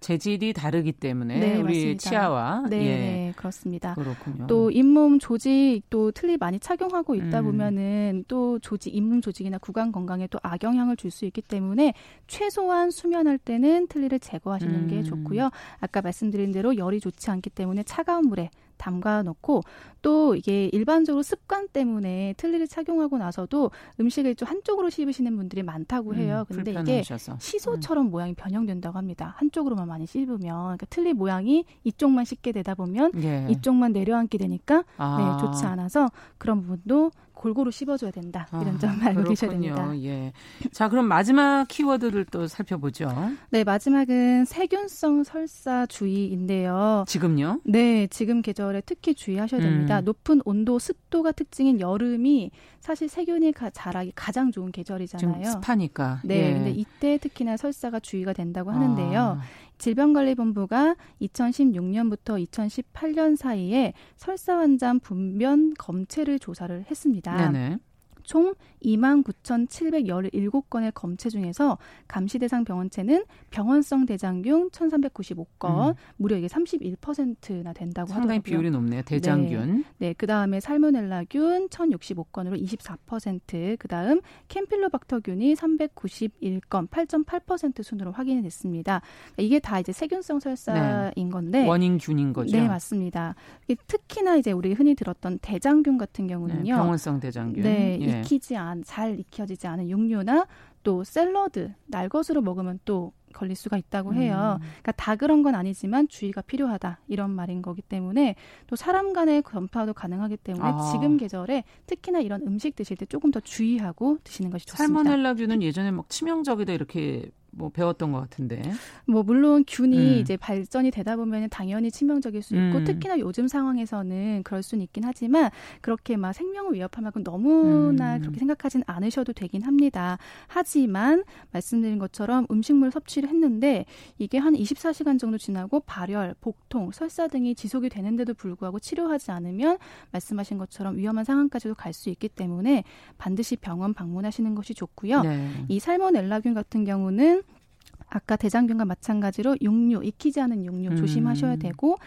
재질이 다르기 때문에 네, 우리 맞습니다. 치아와 네, 예. 네, 그렇습니다. 그렇군요. 또 잇몸 조직 또 틀니 많이 착용하고 있다 음. 보면은 또 조직 잇몸 조직이나 구강 건강에 또 악영향을 줄 수 있기 때문에 최소한 수면할 때는 틀니를 제거하시는 음. 게 좋고요. 아까 말씀드린 대로 열이 좋지 않기 때문에 차가운 물에 담가 놓고 또 이게 일반적으로 습관 때문에 틀니를 착용하고 나서도 음식을 좀 한쪽으로 씹으시는 분들이 많다고 음, 해요. 음, 근데 이게 시소처럼 음. 모양이 변형된다고 합니다. 한쪽으로만 많이 씹으면 그러니까 틀니 모양이 이쪽만 씹게 되다 보면 예. 이쪽만 내려앉게 되니까 아. 네, 좋지 않아서 그런 부분도 골고루 씹어줘야 된다. 이런 아, 점 알고 그렇군요. 계셔야 됩니다. 예. 자, 그럼 마지막 키워드를 또 살펴보죠. 네, 마지막은 세균성 설사 주의인데요. 지금요? 네, 지금 계절에 특히 주의하셔야 됩니다. 음. 높은 온도, 습도가 특징인 여름이 사실 세균이 자라기 가장 좋은 계절이잖아요. 습하니까. 네, 예. 근데 이때 특히나 설사가 주의가 된다고 하는데요. 아. 질병관리본부가 2016년부터 2018년 사이에 설사 환자 분변 검체를 조사를 했습니다. 네네. 총 29,717건의 검체 중에서 감시 대상 병원체는 병원성 대장균 1,395건, 음. 무려 이게 31%나 된다고 상당히 하더라고요. 비율이 높네요. 대장균. 네, 네 그다음에 살모넬라균 1,065건으로 24%, 그다음 캠필로박터균이 391건, 8.8% 순으로 확인이 됐습니다. 이게 다 이제 세균성 설사인 네. 건데 원인균인 거죠. 네, 맞습니다. 특히나 이제 우리 흔히 들었던 대장균 같은 경우는요. 네, 병원성 대장균. 네, 예. 익히지 않, 잘 익혀지지 않은 육류나 또 샐러드, 날 것으로 먹으면 또 걸릴 수가 있다고 해요. 음. 그러니까 다 그런 건 아니지만 주의가 필요하다 이런 말인 거기 때문에 또 사람 간의 전파도 가능하기 때문에 아. 지금 계절에 특히나 이런 음식 드실 때 조금 더 주의하고 드시는 것이 좋습니다. 살모넬라균은 예전에 막 치명적이다 이렇게 뭐 배웠던 것 같은데. 뭐 물론 균이 음. 이제 발전이 되다 보면 당연히 치명적일 수 있고 음. 특히나 요즘 상황에서는 그럴 수는 있긴 하지만 그렇게 막 생명을 위협할 만큼 너무나 음. 그렇게 생각하진 않으셔도 되긴 합니다. 하지만 말씀드린 것처럼 음식물 섭취를 했는데 이게 한 24시간 정도 지나고 발열, 복통, 설사 등이 지속이 되는데도 불구하고 치료하지 않으면 말씀하신 것처럼 위험한 상황까지도 갈 수 있기 때문에 반드시 병원 방문하시는 것이 좋고요. 네. 이 살모넬라균 같은 경우는 아까 대장균과 마찬가지로 육류, 익히지 않은 육류 음. 조심하셔야 되고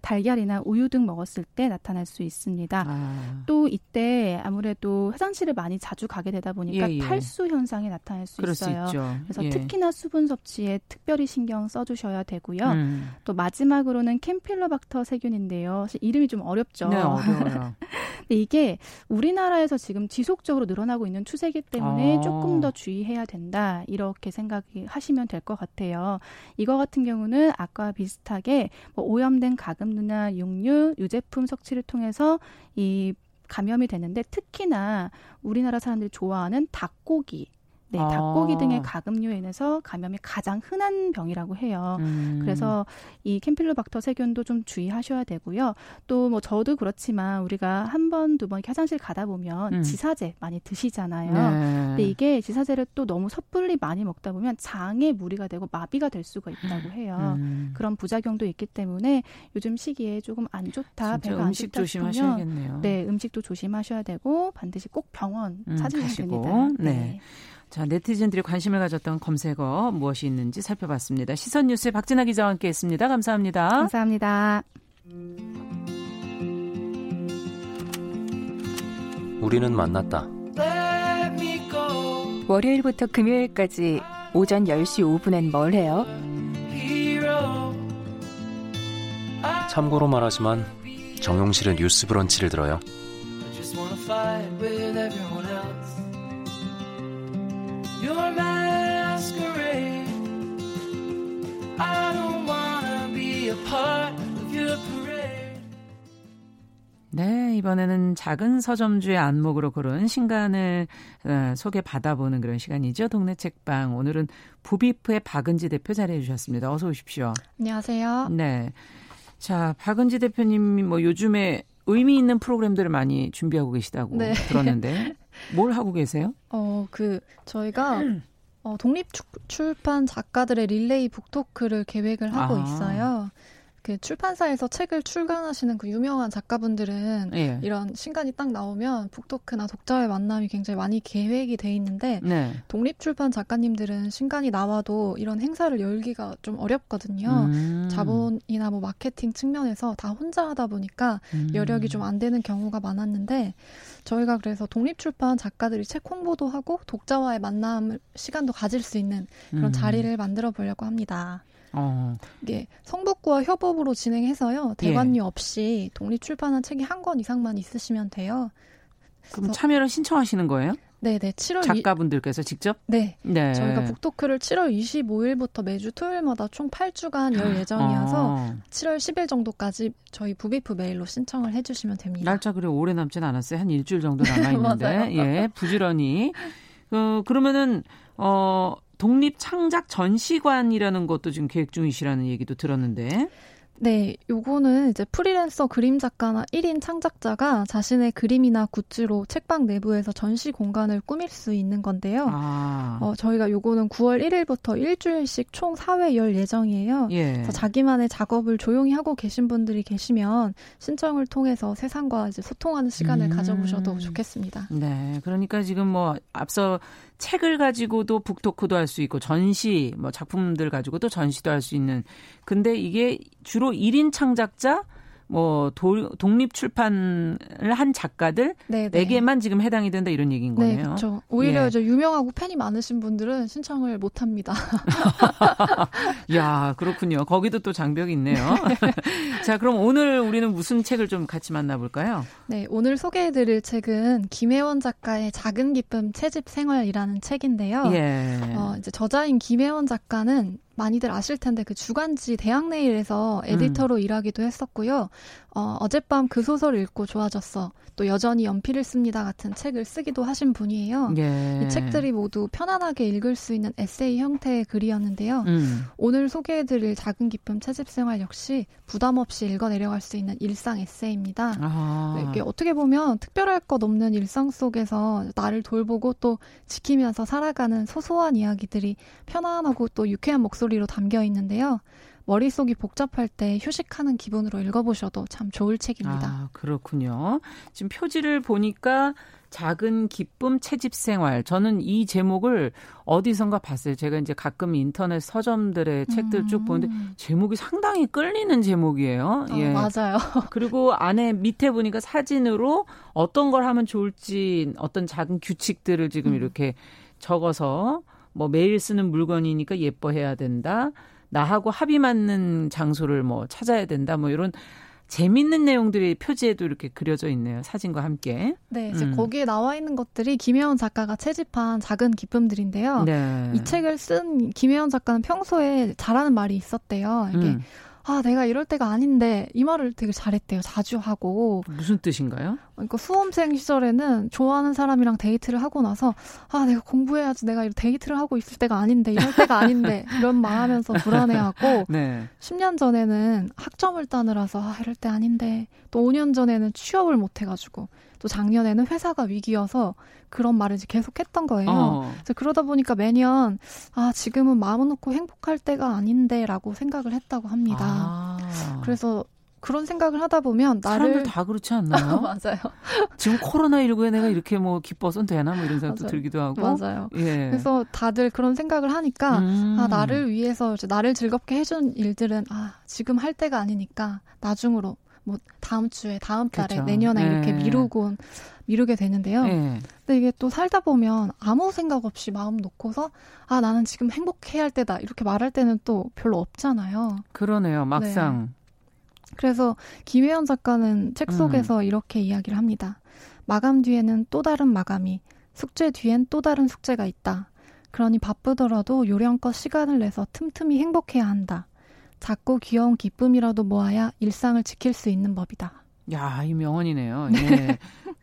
달걀이나 우유 등 먹었을 때 나타날 수 있습니다. 아. 또 이때 아무래도 화장실을 많이 자주 가게 되다 보니까 예, 예. 탈수 현상이 나타날 수 있어요. 수 그래서 예. 특히나 수분 섭취에 특별히 신경 써주셔야 되고요. 음. 또 마지막으로는 캠필로박터 세균인데요. 사실 이름이 좀 어렵죠. 네, 어려워요. 근데 이게 우리나라에서 지금 지속적으로 늘어나고 있는 추세이기 때문에 아. 조금 더 주의해야 된다 이렇게 생각하시면 될 것 같아요. 이거 같은 경우는 아까와 비슷하게 뭐 오염된 가금류나 육류, 유제품 섭취를 통해서 이 감염이 되는데 특히나 우리나라 사람들이 좋아하는 닭고기 네, 아. 닭고기 등의 가금류에 인해서 감염이 가장 흔한 병이라고 해요. 음. 그래서 이 캠필로박터 세균도 좀 주의하셔야 되고요. 또 뭐 저도 그렇지만 우리가 한 번, 두 번 화장실 가다 보면 음. 지사제 많이 드시잖아요. 네. 근데 이게 지사제를 또 너무 섣불리 많이 먹다 보면 장에 무리가 되고 마비가 될 수가 있다고 해요. 음. 그런 부작용도 있기 때문에 요즘 시기에 조금 안 좋다, 배가 안 음식 조심하셔야겠네요. 네, 음식도 조심하셔야 되고 반드시 꼭 병원 음, 찾으셔야 됩니다. 네. 네. 자, 네티즌들이 관심을 가졌던 검색어 무엇이 있는지 살펴봤습니다. 시선 뉴스의 박진아 기자와 함께 했습니다. 감사합니다. 감사합니다. 우리는 만났다. 월요일부터 금요일까지 오전 10시 5분엔 뭘 해요? 참고로 말하지만 정용실은 뉴스 브런치를 들어요. Your masquerade. I don't wanna be a part of your parade. 네, 이번에는 작은 서점주의 안목으로 고른 신간을 어, 소개 받아보는 그런 시간이죠. 동네 책방. 오늘은 부비프의 박은지 대표 자리해 주셨습니다. 어서 오십시오. 안녕하세요. 네. 자, 박은지 대표님이 뭐 요즘에 의미 있는 프로그램들을 많이 준비하고 계시다고 네. 들었는데 뭘 하고 계세요? 어, 그 저희가 어, 독립 출판 작가들의 릴레이 북토크를 계획을 하고 아. 있어요. 그 출판사에서 책을 출간하시는 그 유명한 작가분들은 예. 이런 신간이 딱 나오면 북토크나 독자의 만남이 굉장히 많이 계획이 돼 있는데 네. 독립 출판 작가님들은 신간이 나와도 이런 행사를 열기가 좀 어렵거든요. 음. 자본이나 뭐 마케팅 측면에서 다 혼자 하다 보니까 음. 여력이 좀 안 되는 경우가 많았는데 저희가 그래서 독립 출판 작가들이 책 홍보도 하고 독자와의 만남 시간도 가질 수 있는 그런 음. 자리를 만들어 보려고 합니다. 어. 이게 성북구와 협업으로 진행해서요. 대관료 예. 없이 독립 출판한 책이 한 권 이상만 있으시면 돼요. 그럼 참여를 신청하시는 거예요? 네네. 7월 작가분들께서 직접? 네. 네. 저희가 북토크를 7월 25일부터 매주 토요일마다 총 8주간 열 예정이어서 어. 7월 10일 정도까지 저희 부비프 메일로 신청을 해주시면 됩니다. 날짜 그래 오래 남진 않았어요. 한 일주일 정도 남아 있는데, 예, 부지런히. 어, 그러면은 어 독립 창작 전시관이라는 것도 지금 계획 중이시라는 얘기도 들었는데. 네, 요거는 이제 프리랜서 그림 작가나 1인 창작자가 자신의 그림이나 굿즈로 책방 내부에서 전시 공간을 꾸밀 수 있는 건데요. 아. 어, 저희가 요거는 9월 1일부터 일주일씩 총 4회 열 예정이에요. 예. 그래서 자기만의 작업을 조용히 하고 계신 분들이 계시면 신청을 통해서 세상과 이제 소통하는 시간을 음. 가져보셔도 좋겠습니다. 네, 그러니까 지금 뭐 앞서 책을 가지고도 북토크도 할 수 있고 전시 뭐 작품들 가지고도 전시도 할 수 있는. 근데 이게 주로 1인 창작자 뭐 도, 독립 출판을 한 작가들 네네. 4개만 지금 해당이 된다 이런 얘기인 네, 거네요. 네, 그렇죠. 오히려 예. 유명하고 팬이 많으신 분들은 신청을 못 합니다. 야, 그렇군요. 거기도 또 장벽이 있네요. 자, 그럼 오늘 우리는 무슨 책을 좀 같이 만나 볼까요? 네, 오늘 소개해 드릴 책은 김혜원 작가의 작은 기쁨 채집 생활이라는 책인데요. 예. 어, 이제 저자인 김혜원 작가는 많이들 아실 텐데 그 주간지 대학내일에서 에디터로 음. 일하기도 했었고요. 어, 어젯밤 그 소설 읽고 좋아졌어. 또 여전히 연필을 씁니다 같은 책을 쓰기도 하신 분이에요. 예. 이 책들이 모두 편안하게 읽을 수 있는 에세이 형태의 글이었는데요. 음. 오늘 소개해드릴 작은 기쁨 채집생활 역시 부담 없이 읽어 내려갈 수 있는 일상 에세이입니다. 아. 네, 이게 어떻게 보면 특별할 것 없는 일상 속에서 나를 돌보고 또 지키면서 살아가는 소소한 이야기들이 편안하고 또 유쾌한 목소리 로 담겨 있는데요. 머릿속이 복잡할 때 휴식하는 기분으로 읽어보셔도 참 좋을 책입니다. 아, 그렇군요. 지금 표지를 보니까 작은 기쁨 채집 생활. 저는 이 제목을 어디선가 봤어요. 제가 이제 가끔 인터넷 서점들의 책들 음. 쭉 보는데 제목이 상당히 끌리는 제목이에요. 어, 예. 맞아요. 그리고 안에 밑에 보니까 사진으로 어떤 걸 하면 좋을지 어떤 작은 규칙들을 지금 음. 이렇게 적어서 뭐 매일 쓰는 물건이니까 예뻐해야 된다. 나하고 합이 맞는 장소를 뭐 찾아야 된다. 뭐 이런 재밌는 내용들이 표지에도 이렇게 그려져 있네요. 사진과 함께. 네, 이제 음. 거기에 나와 있는 것들이 김혜원 작가가 채집한 작은 기쁨들인데요. 네. 이 책을 쓴 김혜원 작가는 평소에 잘하는 말이 있었대요. 이게 음. 아, 내가 이럴 때가 아닌데 이 말을 되게 잘했대요. 자주 하고. 무슨 뜻인가요? 그러니까 수험생 시절에는 좋아하는 사람이랑 데이트를 하고 나서 아, 내가 공부해야지. 내가 데이트를 하고 있을 때가 아닌데 이럴 때가 아닌데 이런 말 하면서 불안해하고 네. 10년 전에는 학점을 따느라서 아, 이럴 때 아닌데 또 5년 전에는 취업을 못 해가지고 또 작년에는 회사가 위기여서 그런 말을 이제 계속 했던 거예요. 어. 그래서 그러다 보니까 매년 아 지금은 마음 놓고 행복할 때가 아닌데라고 생각을 했다고 합니다. 아. 그래서 그런 생각을 하다 보면 나를 사람들 다 그렇지 않나요? 맞아요. 지금 코로나 19에 내가 이렇게 뭐 기뻐서는 되나 뭐 이런 생각도 맞아요. 들기도 하고. 맞아요. 예. 그래서 다들 그런 생각을 하니까 음. 아 나를 위해서 나를 즐겁게 해준 일들은 아 지금 할 때가 아니니까 나중으로 뭐 다음 주에 다음 달에 그렇죠. 내년에 네. 이렇게 미루고 미루게 되는데요. 네. 근데 이게 또 살다 보면 아무 생각 없이 마음 놓고서 아 나는 지금 행복해야 할 때다 이렇게 말할 때는 또 별로 없잖아요. 그러네요. 막상. 네. 그래서 김혜연 작가는 책 속에서 음. 이렇게 이야기를 합니다. 마감 뒤에는 또 다른 마감이, 숙제 뒤엔 또 다른 숙제가 있다. 그러니 바쁘더라도 요령껏 시간을 내서 틈틈이 행복해야 한다. 작고 귀여운 기쁨이라도 모아야 일상을 지킬 수 있는 법이다. 야, 이 명언이네요. 네. 예.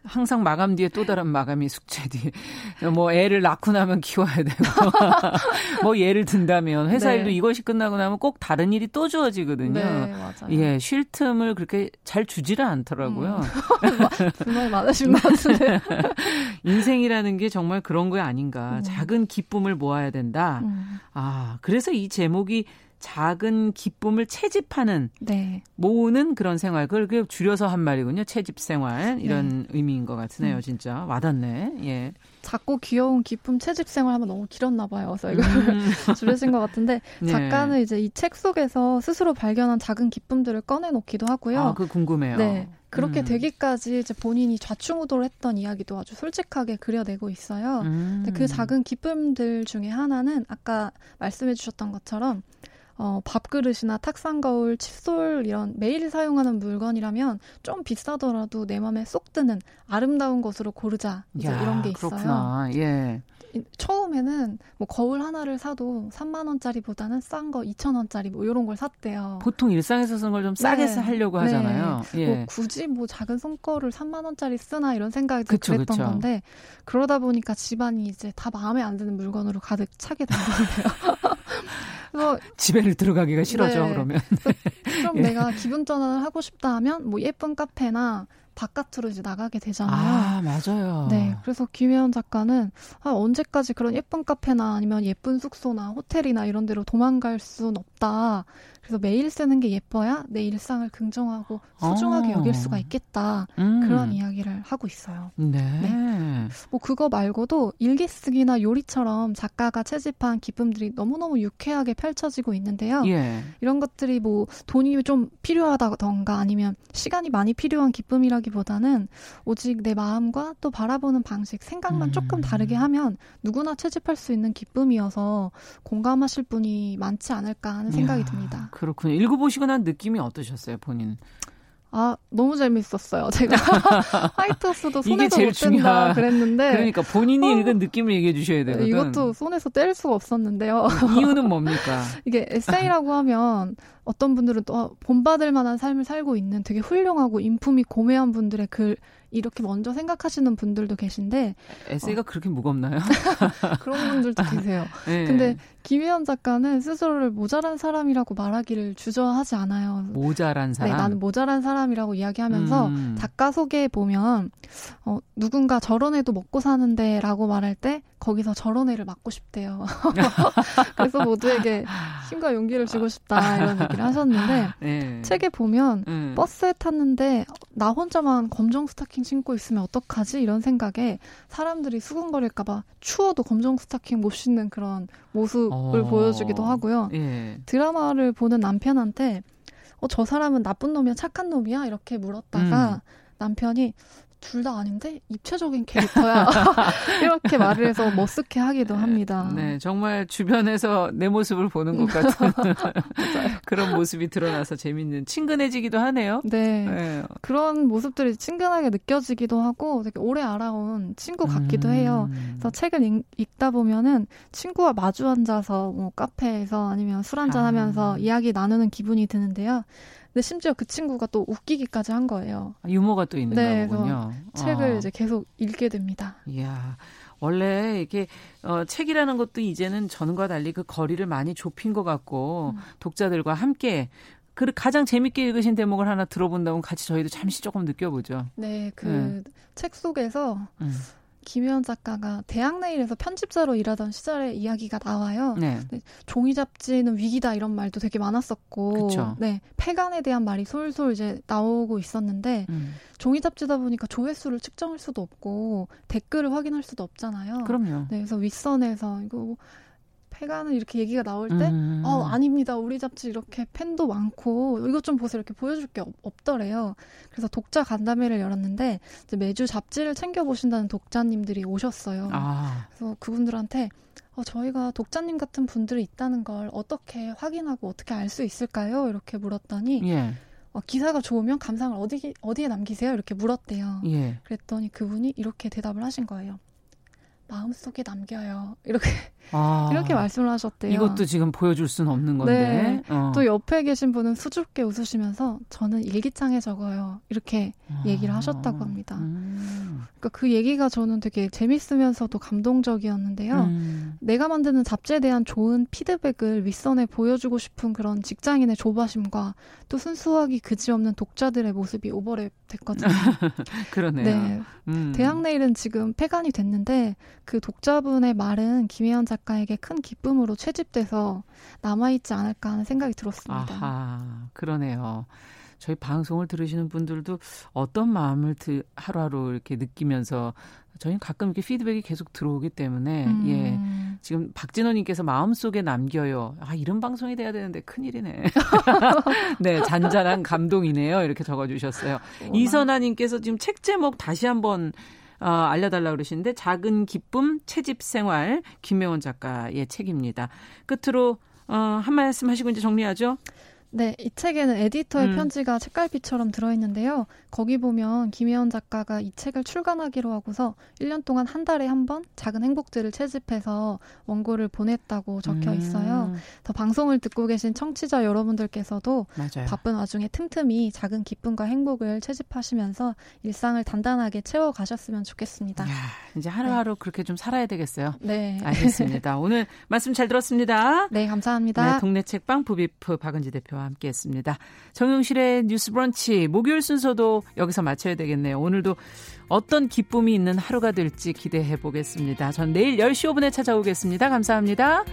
항상 마감 뒤에 또 다른 마감이 숙제 뒤에 뭐 애를 낳고 나면 키워야 되고 뭐 예를 든다면 회사 네. 일도 이것이 끝나고 나면 꼭 다른 일이 또 주어지거든요. 네, 맞아요. 예, 쉴 틈을 그렇게 잘 주지를 않더라고요. 음. 정말 많으신 것 같은데. 인생이라는 게 정말 그런 거 아닌가. 음. 작은 기쁨을 모아야 된다. 음. 아, 그래서 이 제목이 작은 기쁨을 채집하는 네. 모으는 그런 생활 그걸 줄여서 한 말이군요. 채집 생활 이런 네. 의미인 것 같으네요. 음. 진짜 와닿네. 예. 작고 귀여운 기쁨 채집 생활 하면 너무 길었나 봐요. 그래서 이걸 음. 줄여진 것 같은데 네. 작가는 이제 이 책 속에서 스스로 발견한 작은 기쁨들을 꺼내놓기도 하고요. 아, 그 궁금해요. 네. 그렇게 음. 되기까지 이제 본인이 좌충우돌 했던 이야기도 아주 솔직하게 그려내고 있어요. 음. 근데 그 작은 기쁨들 중에 하나는 아까 말씀해 주셨던 것처럼 어, 밥그릇이나 탁상 거울, 칫솔 이런 매일 사용하는 물건이라면 좀 비싸더라도 내 마음에 쏙 드는 아름다운 것으로 고르자 이제 야, 이런 게 있어요. 그렇구나. 예. 처음에는 뭐 거울 하나를 사도 3만 원짜리보다는 싼 거 2천 원짜리 뭐 이런 걸 샀대요. 보통 일상에서 쓰는 걸 좀 싸게 네. 하려고 네. 하잖아요. 네. 예. 뭐 굳이 뭐 작은 손거를 3만 원짜리 쓰나 이런 생각이 그쵸, 그랬던 그쵸. 건데 그러다 보니까 집안이 이제 다 마음에 안 드는 물건으로 가득 차게 된 거예요. 그래서 집에를 들어가기가 싫어져 네. 그러면. 좀 예. 내가 기분 전환을 하고 싶다 하면 뭐 예쁜 카페나 바깥으로 이제 나가게 되잖아요. 아, 맞아요. 네. 그래서 김혜연 작가는 아, 언제까지 그런 예쁜 카페나 아니면 예쁜 숙소나 호텔이나 이런 데로 도망갈 순 없다. 그래서 매일 쓰는 게 예뻐야 내 일상을 긍정하고 소중하게 어. 여길 수가 있겠다. 음. 그런 이야기를 하고 있어요. 네. 네. 뭐 그거 말고도 일기 쓰기나 요리처럼 작가가 채집한 기쁨들이 너무너무 유쾌하게 펼쳐지고 있는데요. 예. 이런 것들이 뭐 돈이 좀 필요하다던가 아니면 시간이 많이 필요한 기쁨이라기보다는 오직 내 마음과 또 바라보는 방식, 생각만 음. 조금 다르게 하면 누구나 채집할 수 있는 기쁨이어서 공감하실 분이 많지 않을까 하는 생각이 야. 듭니다. 그렇군요. 읽어보시고 난 느낌이 어떠셨어요, 본인? 아 너무 재밌었어요. 제가 화이트하우스도 손에서 못 뗀다 그랬는데 그러니까 본인이 어, 읽은 느낌을 얘기해 주셔야 되거든. 이것도 손에서 뗄 수가 없었는데요. 이유는 뭡니까? 이게 에세이라고 하면 어떤 분들은 또 본받을 만한 삶을 살고 있는 되게 훌륭하고 인품이 고매한 분들의 글 이렇게 먼저 생각하시는 분들도 계신데 에세이가 어. 그렇게 무겁나요? 그런 분들도 계세요. 네. 근데 김희연 작가는 스스로를 모자란 사람이라고 말하기를 주저하지 않아요. 모자란 네, 사람. 네, 나는 모자란 사람이라고 이야기하면서 음. 작가 소개에 보면 어, 누군가 저런 애도 먹고 사는데라고 말할 때 거기서 저런 애를 맡고 싶대요. 그래서 모두에게 힘과 용기를 주고 싶다 이런 얘기를 하셨는데 네. 책에 보면 음. 버스에 탔는데 나 혼자만 검정 스타킹 신고 있으면 어떡하지 이런 생각에 사람들이 수근거릴까봐 추워도 검정 스타킹 못 신는 그런 모습을 어. 보여주기도 하고요. 예. 드라마를 보는 남편한테 어, 저 사람은 나쁜 놈이야 착한 놈이야 이렇게 물었다가 음. 남편이 둘 다 아닌데 입체적인 캐릭터야 이렇게 말을 해서 멋스게 하기도 합니다. 네, 정말 주변에서 내 모습을 보는 것 같은 그런 모습이 드러나서 재밌는 친근해지기도 하네요. 네, 네, 그런 모습들이 친근하게 느껴지기도 하고 되게 오래 알아온 친구 같기도 음. 해요. 그래서 책을 읽, 읽다 보면은 친구와 마주 앉아서 뭐 카페에서 아니면 술 한잔 하면서 아. 이야기 나누는 기분이 드는데요. 근데 심지어 그 친구가 또 웃기기까지 한 거예요. 아, 유머가 또 있는 네, 거군요. 책을 어. 이제 계속 읽게 됩니다. 이야. 원래 이게 어, 책이라는 것도 이제는 전과 달리 그 거리를 많이 좁힌 것 같고 음. 독자들과 함께 그 가장 재밌게 읽으신 대목을 하나 들어본다면 같이 저희도 잠시 조금 느껴보죠. 네, 그책 네. 속에서 음. 김혜원 작가가 대학내일에서 편집자로 일하던 시절의 이야기가 나와요. 네. 종이 잡지는 위기다 이런 말도 되게 많았었고, 그쵸. 네 폐간에 대한 말이 솔솔 이제 나오고 있었는데 음. 종이 잡지다 보니까 조회수를 측정할 수도 없고 댓글을 확인할 수도 없잖아요. 그럼요. 네, 그래서 윗선에서 이거 폐가는 이렇게 얘기가 나올 때, 음. 어, 아닙니다. 우리 잡지 이렇게 팬도 많고, 이것 좀 보세요. 이렇게 보여줄 게 없, 더래요 그래서 독자 간담회를 열었는데, 매주 잡지를 챙겨보신다는 독자님들이 오셨어요. 아. 그래서 그분들한테, 어, 저희가 독자님 같은 분들이 있다는 걸 어떻게 확인하고 어떻게 알 수 있을까요? 이렇게 물었더니, 예. 어, 기사가 좋으면 감상을 어디, 어디에 남기세요? 이렇게 물었대요. 예. 그랬더니 그분이 이렇게 대답을 하신 거예요. 마음속에 남겨요. 이렇게 아, 이렇게 말씀을 하셨대요. 이것도 지금 보여줄 수는 없는 건데. 네. 어. 또 옆에 계신 분은 수줍게 웃으시면서 저는 일기장에 적어요. 이렇게 아, 얘기를 하셨다고 합니다. 음. 그러니까 그 얘기가 저는 되게 재밌으면서도 감동적이었는데요. 음. 내가 만드는 잡지에 대한 좋은 피드백을 윗선에 보여주고 싶은 그런 직장인의 조바심과 또 순수하기 그지없는 독자들의 모습이 오버랩 됐거든요. 그러네요. 네. 음. 대학 내일은 지금 폐간이 됐는데 그 독자분의 말은 김혜연 작 가에게 큰 기쁨으로 채집돼서 남아있지 않을까 하는 생각이 들었습니다. 아하, 그러네요. 저희 방송을 들으시는 분들도 어떤 마음을 드, 하루하루 이렇게 느끼면서 저희는 가끔 이렇게 피드백이 계속 들어오기 때문에 음. 예 지금 박진호님께서 마음속에 남겨요 아 이런 방송이 돼야 되는데 큰일이네 네 잔잔한 감동이네요 이렇게 적어주셨어요 이선아님께서 지금 책 제목 다시 한번 어, 알려달라 그러시는데 작은 기쁨 채집 생활 김명원 작가의 책입니다. 끝으로 어, 한 말씀 하시고 이제 정리하죠. 네, 이 책에는 에디터의 음. 편지가 책갈피처럼 들어있는데요. 거기 보면 김혜원 작가가 이 책을 출간하기로 하고서 1년 동안 한 달에 한 번 작은 행복들을 채집해서 원고를 보냈다고 적혀 음. 있어요. 음. 더 방송을 듣고 계신 청취자 여러분들께서도 맞아요. 바쁜 와중에 틈틈이 작은 기쁨과 행복을 채집하시면서 일상을 단단하게 채워 가셨으면 좋겠습니다. 야, 이제 하루하루 네. 그렇게 좀 살아야 되겠어요. 네. 알겠습니다. 오늘 말씀 잘 들었습니다. 네, 감사합니다. 네, 동네 책방 부비프 박은지 대표 와 함께했습니다. 정용실의 뉴스 브런치 목요일 순서도 여기서 마쳐야 되겠네요. 오늘도 어떤 기쁨이 있는 하루가 될지 기대해 보겠습니다. 전 내일 10시 5분에 찾아오겠습니다. 감사합니다.